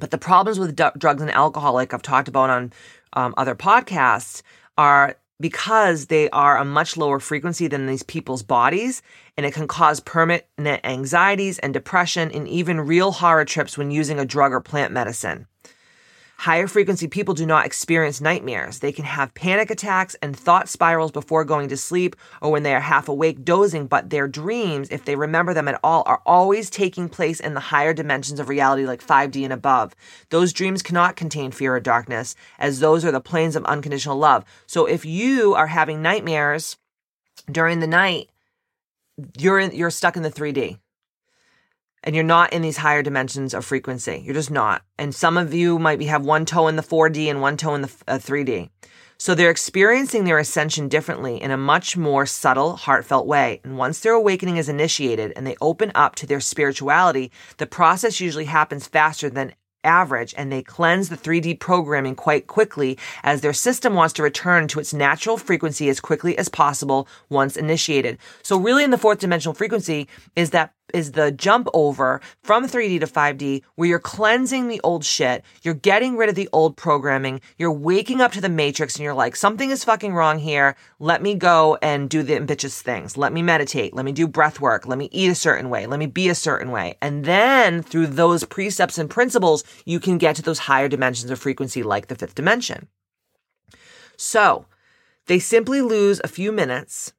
But the problems with d- drugs and alcohol, like I've talked about on um, other podcasts, are because they are a much lower frequency than these people's bodies, and it can cause permanent anxieties and depression and even real horror trips when using a drug or plant medicine. Higher frequency people do not experience nightmares. They can have panic attacks and thought spirals before going to sleep or when they are half awake dozing, but their dreams, if they remember them at all, are always taking place in the higher dimensions of reality like 5D and above. Those dreams cannot contain fear or darkness, as those are the planes of unconditional love. So if you are having nightmares during the night, you're in, you're stuck in the 3D and you're not in these higher dimensions of frequency. You're just not. And some of you might be have one toe in the 4D and one toe in the uh, 3D. So they're experiencing their ascension differently in a much more subtle, heartfelt way. And once their awakening is initiated and they open up to their spirituality, the process usually happens faster than average and they cleanse the 3D programming quite quickly as their system wants to return to its natural frequency as quickly as possible once initiated. So really in the fourth dimensional frequency is that is the jump over from 3D to 5D where you're cleansing the old shit, you're getting rid of the old programming, you're waking up to the matrix and you're like, something is fucking wrong here. Let me go and do the ambitious things. Let me meditate. Let me do breath work. Let me eat a certain way. Let me be a certain way. And then through those precepts and principles, you can get to those higher dimensions of frequency like the fifth dimension. So they simply lose a few minutes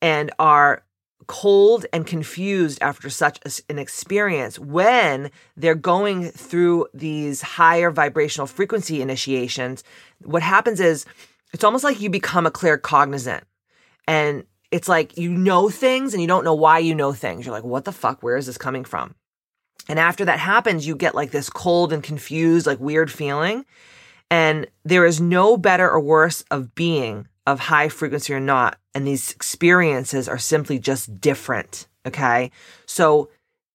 and are cold and confused after such an experience when they're going through these higher vibrational frequency initiations what happens is it's almost like you become a claircognizant. And it's like you know things and you don't know why you know things. You're like what the fuck? Where is this coming from? And after that happens you get like this cold and confused like weird feeling. And there is no better or worse of being of high frequency or not. And these experiences are simply just different. Okay. So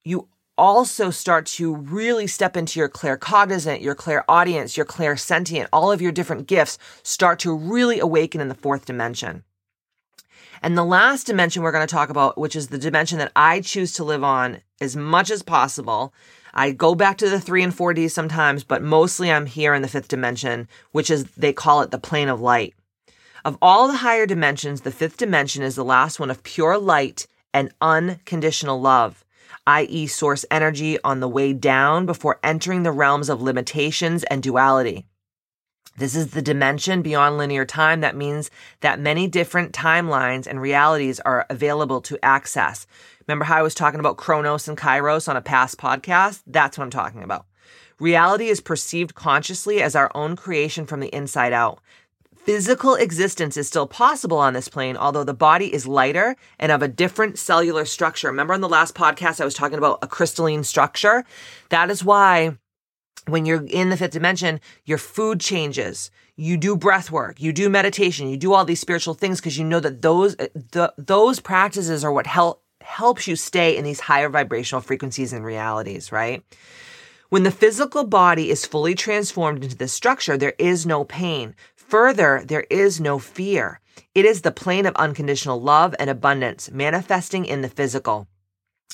you also start to really step into your claircognizant, your clairaudience, your clairsentient, all of your different gifts start to really awaken in the fourth dimension. And the last dimension we're going to talk about, which is the dimension that I choose to live on as much as possible. I go back to the three and 4D sometimes, but mostly I'm here in the fifth dimension, which is, they call it the plane of light. Of all the higher dimensions, the fifth dimension is the last one of pure light and unconditional love, i.e., source energy on the way down before entering the realms of limitations and duality. This is the dimension beyond linear time. That means that many different timelines and realities are available to access. Remember how I was talking about Chronos and Kairos on a past podcast? That's what I'm talking about. Reality is perceived consciously as our own creation from the inside out. Physical existence is still possible on this plane, although the body is lighter and of a different cellular structure. Remember on the last podcast, I was talking about a crystalline structure? That is why when you're in the fifth dimension, your food changes. You do breath work, you do meditation, you do all these spiritual things because you know that those uh, the, those practices are what help helps you stay in these higher vibrational frequencies and realities, right? When the physical body is fully transformed into this structure, there is no pain. Further, there is no fear. It is the plane of unconditional love and abundance manifesting in the physical.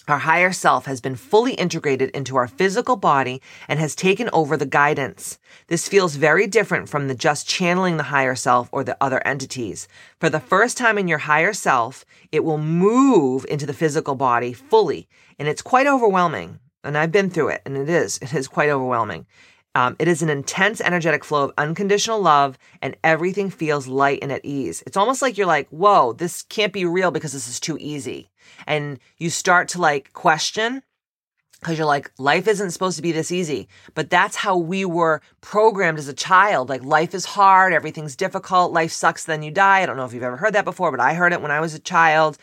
Our higher self has been fully integrated into our physical body and has taken over the guidance. This feels very different from the just channeling the higher self or the other entities. For the first time in your higher self, it will move into the physical body fully, and it's quite overwhelming. And I've been through it, and it is. It is quite overwhelming. Um, it is an intense, energetic flow of unconditional love, and everything feels light and at ease. It's almost like you're like, whoa, this can't be real because this is too easy. And you start to like question because you're like, life isn't supposed to be this easy. But that's how we were programmed as a child. Like, life is hard, everything's difficult, life sucks, then you die. I don't know if you've ever heard that before, but I heard it when I was a child.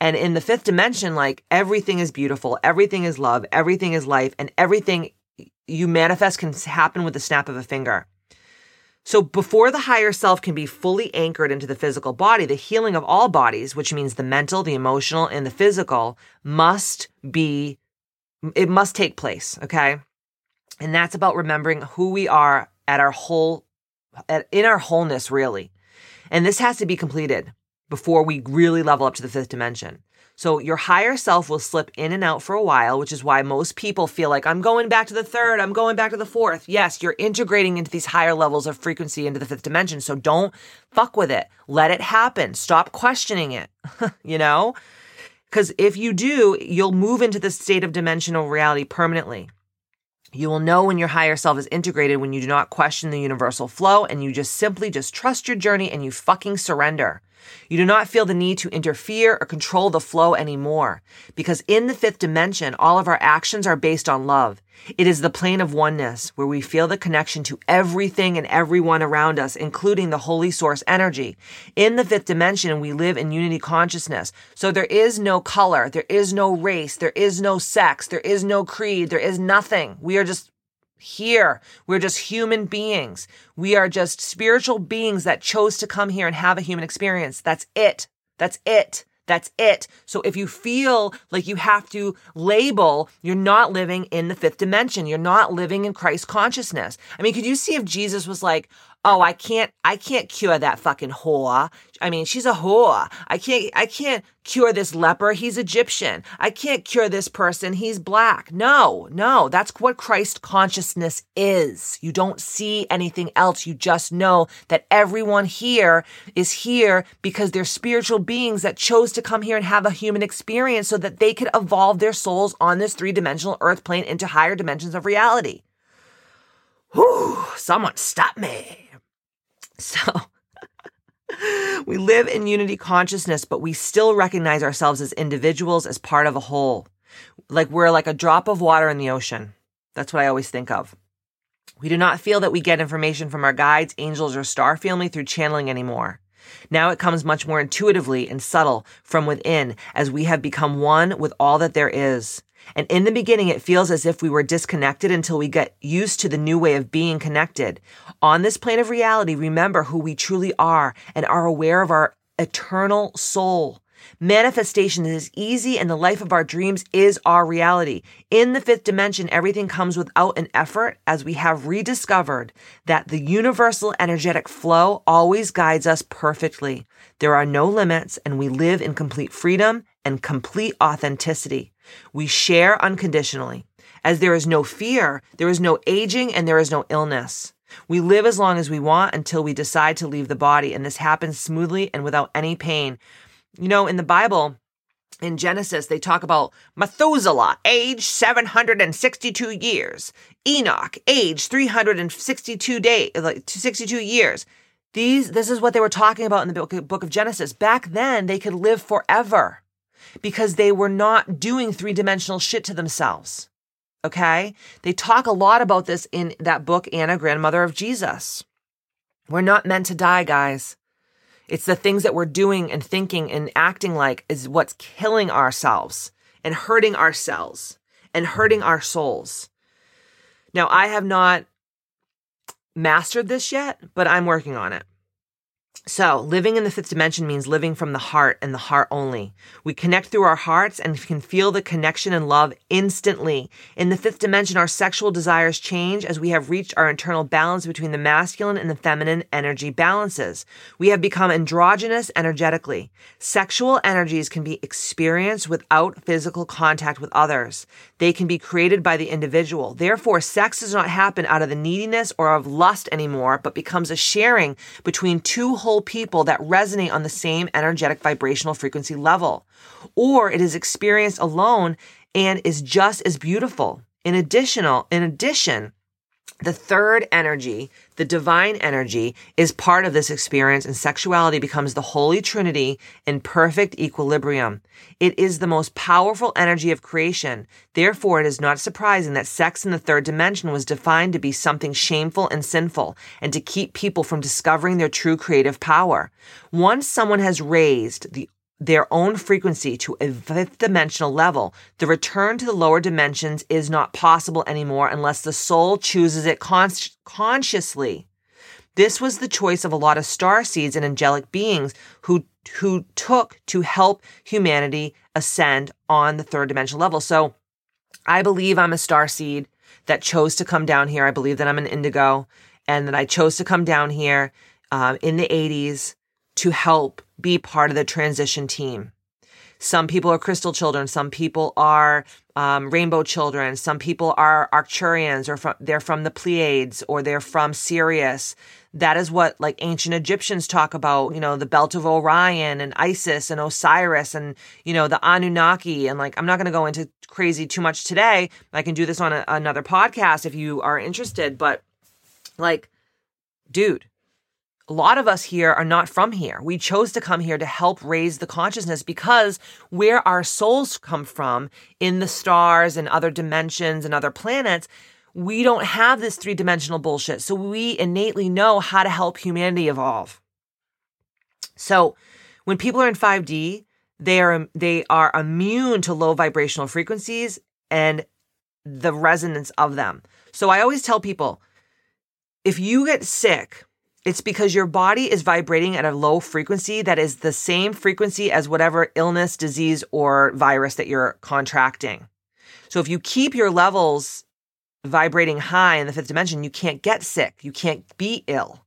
And in the fifth dimension, like, everything is beautiful, everything is love, everything is life, and everything you manifest can happen with the snap of a finger. So before the higher self can be fully anchored into the physical body, the healing of all bodies, which means the mental, the emotional, and the physical must be, it must take place. Okay. And that's about remembering who we are at our whole, at, in our wholeness, really. And this has to be completed before we really level up to the fifth dimension. So your higher self will slip in and out for a while, which is why most people feel like I'm going back to the third, I'm going back to the fourth. Yes, you're integrating into these higher levels of frequency into the fifth dimension. So don't fuck with it. Let it happen. Stop questioning it, you know? Because if you do, you'll move into the state of dimensional reality permanently. You will know when your higher self is integrated when you do not question the universal flow and you just simply just trust your journey and you fucking surrender. You do not feel the need to interfere or control the flow anymore because in the fifth dimension, all of our actions are based on love. It is the plane of oneness where we feel the connection to everything and everyone around us, including the holy source energy. In the fifth dimension, we live in unity consciousness. So there is no color. There is no race. There is no sex. There is no creed. There is nothing. We are just here. We're just human beings. We are just spiritual beings that chose to come here and have a human experience. That's it. That's it. That's it. So if you feel like you have to label, you're not living in the fifth dimension. You're not living in Christ consciousness. I mean, could you see if Jesus was like, oh, I can't, I can't cure that fucking whore. I mean, she's a whore. I can't, I can't cure this leper. He's Egyptian. I can't cure this person. He's black. No, no, that's what Christ consciousness is. You don't see anything else. You just know that everyone here is here because they're spiritual beings that chose to come here and have a human experience so that they could evolve their souls on this three dimensional earth plane into higher dimensions of reality. Whew, someone stop me. So we live in unity consciousness, but we still recognize ourselves as individuals, as part of a whole. Like we're like a drop of water in the ocean. That's what I always think of. We do not feel that we get information from our guides, angels, or star family through channeling anymore. Now it comes much more intuitively and subtle from within as we have become one with all that there is. And in the beginning, it feels as if we were disconnected until we get used to the new way of being connected. On this plane of reality, remember who we truly are and are aware of our eternal soul. Manifestation is easy and the life of our dreams is our reality. In the fifth dimension, everything comes without an effort as we have rediscovered that the universal energetic flow always guides us perfectly. There are no limits and we live in complete freedom and complete authenticity. We share unconditionally. As there is no fear, there is no aging, and there is no illness. We live as long as we want until we decide to leave the body, and this happens smoothly and without any pain. You know, in the Bible, in Genesis, they talk about Methuselah, age 762 years. Enoch, age 362 days, like 62 years. These, this is what they were talking about in the book, book of Genesis. Back then, they could live forever because they were not doing three dimensional shit to themselves. Okay? They talk a lot about this in that book, Anna, Grandmother of Jesus. We're not meant to die, guys. It's the things that we're doing and thinking and acting like is what's killing ourselves and hurting ourselves and hurting our souls. Now, I have not mastered this yet, but I'm working on it. So, living in the fifth dimension means living from the heart and the heart only. We connect through our hearts and can feel the connection and love instantly. In the fifth dimension, our sexual desires change as we have reached our internal balance between the masculine and the feminine energy balances. We have become androgynous energetically. Sexual energies can be experienced without physical contact with others. They can be created by the individual. Therefore, sex does not happen out of the neediness or of lust anymore, but becomes a sharing between two whole people that resonate on the same energetic vibrational frequency level. Or it is experienced alone and is just as beautiful. In additional, in addition, the third energy, the divine energy, is part of this experience, and sexuality becomes the holy trinity in perfect equilibrium. It is the most powerful energy of creation. Therefore, it is not surprising that sex in the third dimension was defined to be something shameful and sinful, and to keep people from discovering their true creative power. Once someone has raised the their own frequency to a fifth dimensional level, the return to the lower dimensions is not possible anymore unless the soul chooses it con- consciously. This was the choice of a lot of star seeds and angelic beings who who took to help humanity ascend on the third dimensional level. So I believe I'm a star seed that chose to come down here. I believe that I'm an indigo and that I chose to come down here um, in the 80s to help be part of the transition team. Some people are crystal children. Some people are um, rainbow children. Some people are Arcturians, or from, they're from the Pleiades, or they're from Sirius. That is what like ancient Egyptians talk about. You know, the belt of Orion and Isis and Osiris, and you know the Anunnaki. And like, I'm not going to go into crazy too much today. I can do this on a, another podcast if you are interested. But like, dude, a lot of us here are not from here. We chose to come here to help raise the consciousness because where our souls come from in the stars and other dimensions and other planets, we don't have this three dimensional bullshit. So we innately know how to help humanity evolve. So when people are in 5D, they are, they are immune to low vibrational frequencies and the resonance of them. So I always tell people, if you get sick, it's because your body is vibrating at a low frequency that is the same frequency as whatever illness, disease, or virus that you're contracting. So if you keep your levels vibrating high in the fifth dimension, you can't get sick. You can't be ill.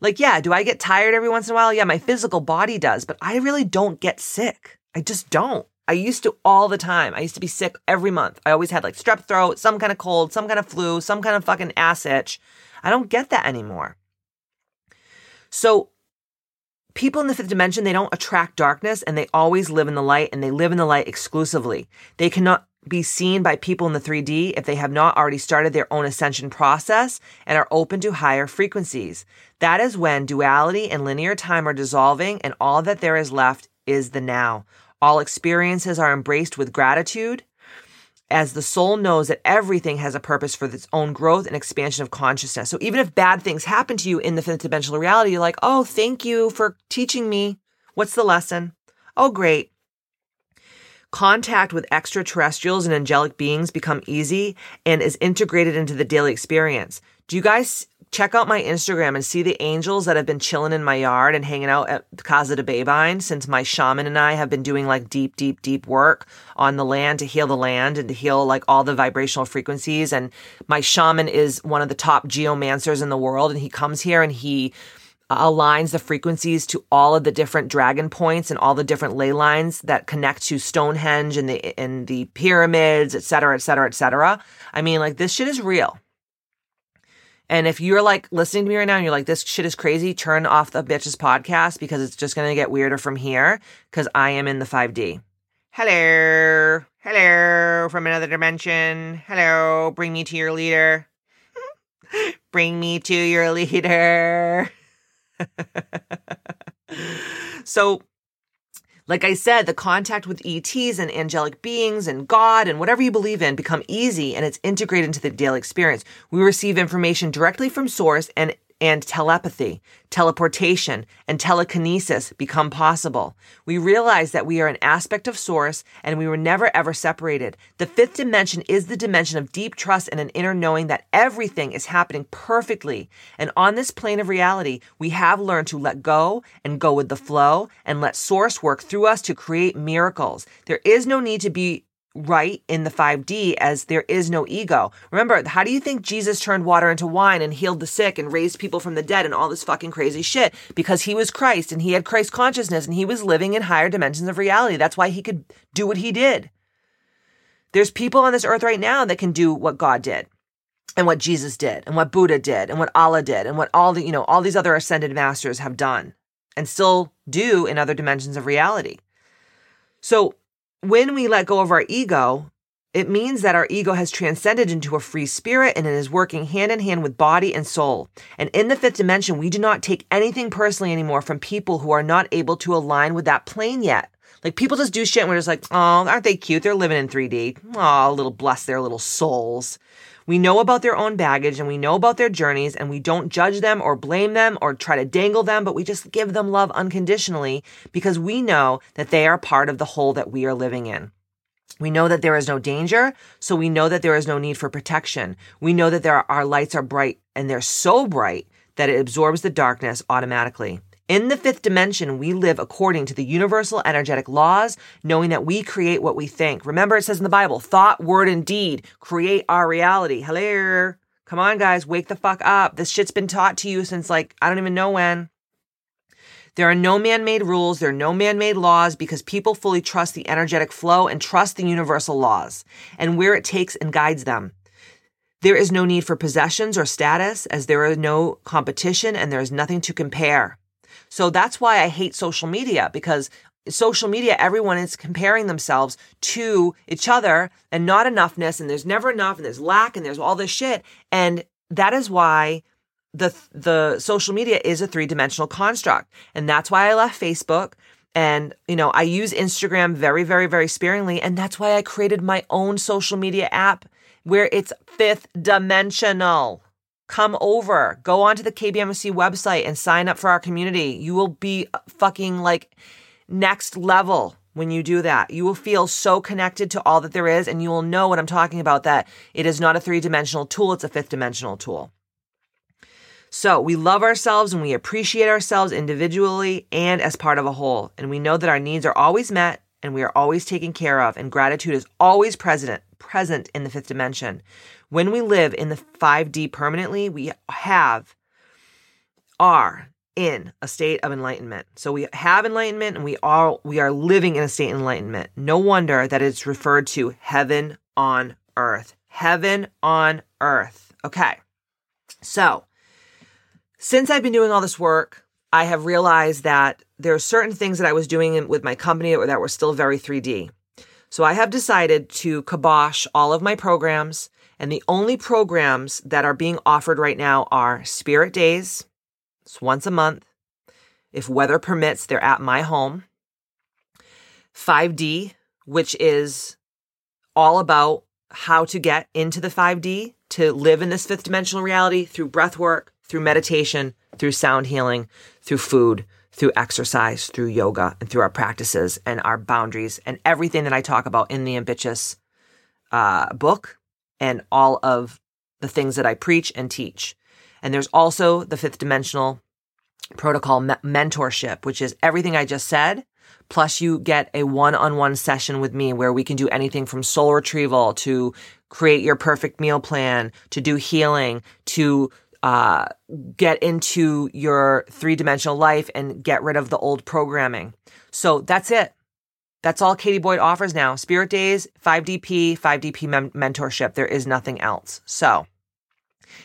Like, yeah, do I get tired every once in a while? Yeah, my physical body does, but I really don't get sick. I just don't. I used to all the time. I used to be sick every month. I always had like strep throat, some kind of cold, some kind of flu, some kind of fucking ass itch. I don't get that anymore. So, people in the fifth dimension, they don't attract darkness and they always live in the light and they live in the light exclusively. They cannot be seen by people in the 3D if they have not already started their own ascension process and are open to higher frequencies. That is when duality and linear time are dissolving and all that there is left is the now. All experiences are embraced with gratitude as the soul knows that everything has a purpose for its own growth and expansion of consciousness. So even if bad things happen to you in the fifth dimensional reality, you're like, oh, thank you for teaching me. What's the lesson? Oh, great. Contact with extraterrestrials and angelic beings become easy and is integrated into the daily experience. Do you guys check out my Instagram and see the angels that have been chilling in my yard and hanging out at Casa de Babine since my shaman and I have been doing like deep, deep, deep work on the land to heal the land and to heal like all the vibrational frequencies. And my shaman is one of the top geomancers in the world. And he comes here and he uh, aligns the frequencies to all of the different dragon points and all the different ley lines that connect to Stonehenge and the and the pyramids, et cetera, et cetera, et cetera. I mean, like this shit is real. And if you're like listening to me right now and you're like, this shit is crazy, turn off the bitches podcast because it's just going to get weirder from here because I am in the 5D. Hello. Hello from another dimension. Hello. Bring me to your leader. Bring me to your leader. so like I said, the contact with ETs and angelic beings and God and whatever you believe in become easy and it's integrated into the daily experience. We receive information directly from source and and telepathy, teleportation, and telekinesis become possible. We realize that we are an aspect of source and we were never ever separated. The fifth dimension is the dimension of deep trust and an inner knowing that everything is happening perfectly. And on this plane of reality, we have learned to let go and go with the flow and let source work through us to create miracles. There is no need to be right in the 5D as there is no ego. Remember, how do you think Jesus turned water into wine and healed the sick and raised people from the dead and all this fucking crazy shit? Because he was Christ and he had Christ consciousness and he was living in higher dimensions of reality. That's why he could do what he did. There's people on this earth right now that can do what God did and what Jesus did and what Buddha did and what Allah did and what all the, you know, all these other ascended masters have done and still do in other dimensions of reality. So when we let go of our ego, it means that our ego has transcended into a free spirit and it is working hand in hand with body and soul. And in the fifth dimension, we do not take anything personally anymore from people who are not able to align with that plane yet. Like people just do shit and we're just like, oh, aren't they cute? They're living in 3D. Oh, a little bless their little souls. We know about their own baggage and we know about their journeys and we don't judge them or blame them or try to dangle them, but we just give them love unconditionally because we know that they are part of the whole that we are living in. We know that there is no danger, so we know that there is no need for protection. We know that are, our lights are bright and they're so bright that it absorbs the darkness automatically. In the fifth dimension, we live according to the universal energetic laws, knowing that we create what we think. Remember, it says in the Bible, thought, word, and deed create our reality. Hello. Come on, guys, wake the fuck up. This shit's been taught to you since like, I don't even know when. There are no man made rules, there are no man made laws because people fully trust the energetic flow and trust the universal laws and where it takes and guides them. There is no need for possessions or status as there is no competition and there is nothing to compare. So that's why I hate social media because social media, everyone is comparing themselves to each other and not enoughness. And there's never enough and there's lack and there's all this shit. And that is why the, the social media is a three dimensional construct. And that's why I left Facebook. And, you know, I use Instagram very, very, very sparingly. And that's why I created my own social media app where it's fifth dimensional come over, go onto the KBMC website and sign up for our community. You will be fucking like next level when you do that. You will feel so connected to all that there is, and you will know what I'm talking about that it is not a three dimensional tool, it's a fifth dimensional tool. So we love ourselves and we appreciate ourselves individually and as part of a whole. And we know that our needs are always met and we are always taken care of, and gratitude is always present, present in the fifth dimension. When we live in the 5D permanently, we have are in a state of enlightenment. So we have enlightenment and we are we are living in a state of enlightenment. No wonder that it's referred to heaven on earth. Heaven on earth. Okay. So, since I've been doing all this work, I have realized that there are certain things that I was doing with my company that were still very 3D. So I have decided to kibosh all of my programs, and the only programs that are being offered right now are Spirit Days. It's once a month. If weather permits, they're at my home. 5D, which is all about how to get into the 5D to live in this fifth dimensional reality through breath work, through meditation, through sound healing, through food, through exercise, through yoga, and through our practices and our boundaries and everything that I talk about in the Ambitious uh, book and all of the things that I preach and teach. And there's also the fifth dimensional protocol me- mentorship, which is everything I just said. Plus, you get a one on one session with me where we can do anything from soul retrieval to create your perfect meal plan, to do healing, to uh, get into your three dimensional life and get rid of the old programming. So that's it. That's all Katie Boyd offers now. Spirit Days, 5DP, 5DP mem- mentorship. There is nothing else. So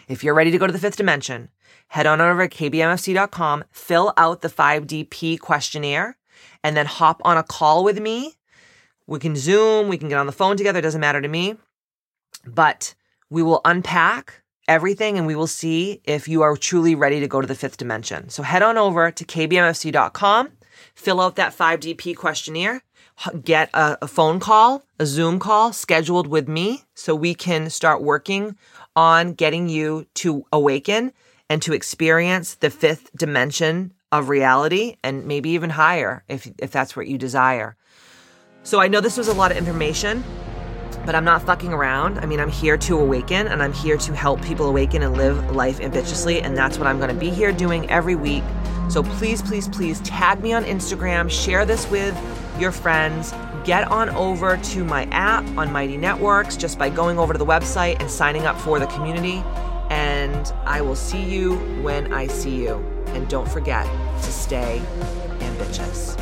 if you're ready to go to the fifth dimension, head on over to kbmfc.com, fill out the 5DP questionnaire, and then hop on a call with me. We can Zoom, we can get on the phone together, it doesn't matter to me. But we will unpack everything and we will see if you are truly ready to go to the fifth dimension. So head on over to kbmfc.com, fill out that 5DP questionnaire, get a, a, phone call, a Zoom call scheduled with me so we can start working on getting you to awaken and to experience the fifth dimension of reality and maybe even higher if, if that's what you desire. So I know this was a lot of information but I'm not fucking around. I mean, I'm here to awaken and I'm here to help people awaken and live life ambitiously. And that's what I'm going to be here doing every week. So please, please, please tag me on Instagram, share this with your friends. Get on over to my app on Mighty Networks just by going over to the website and signing up for the community. And I will see you when I see you. And don't forget to stay ambitious.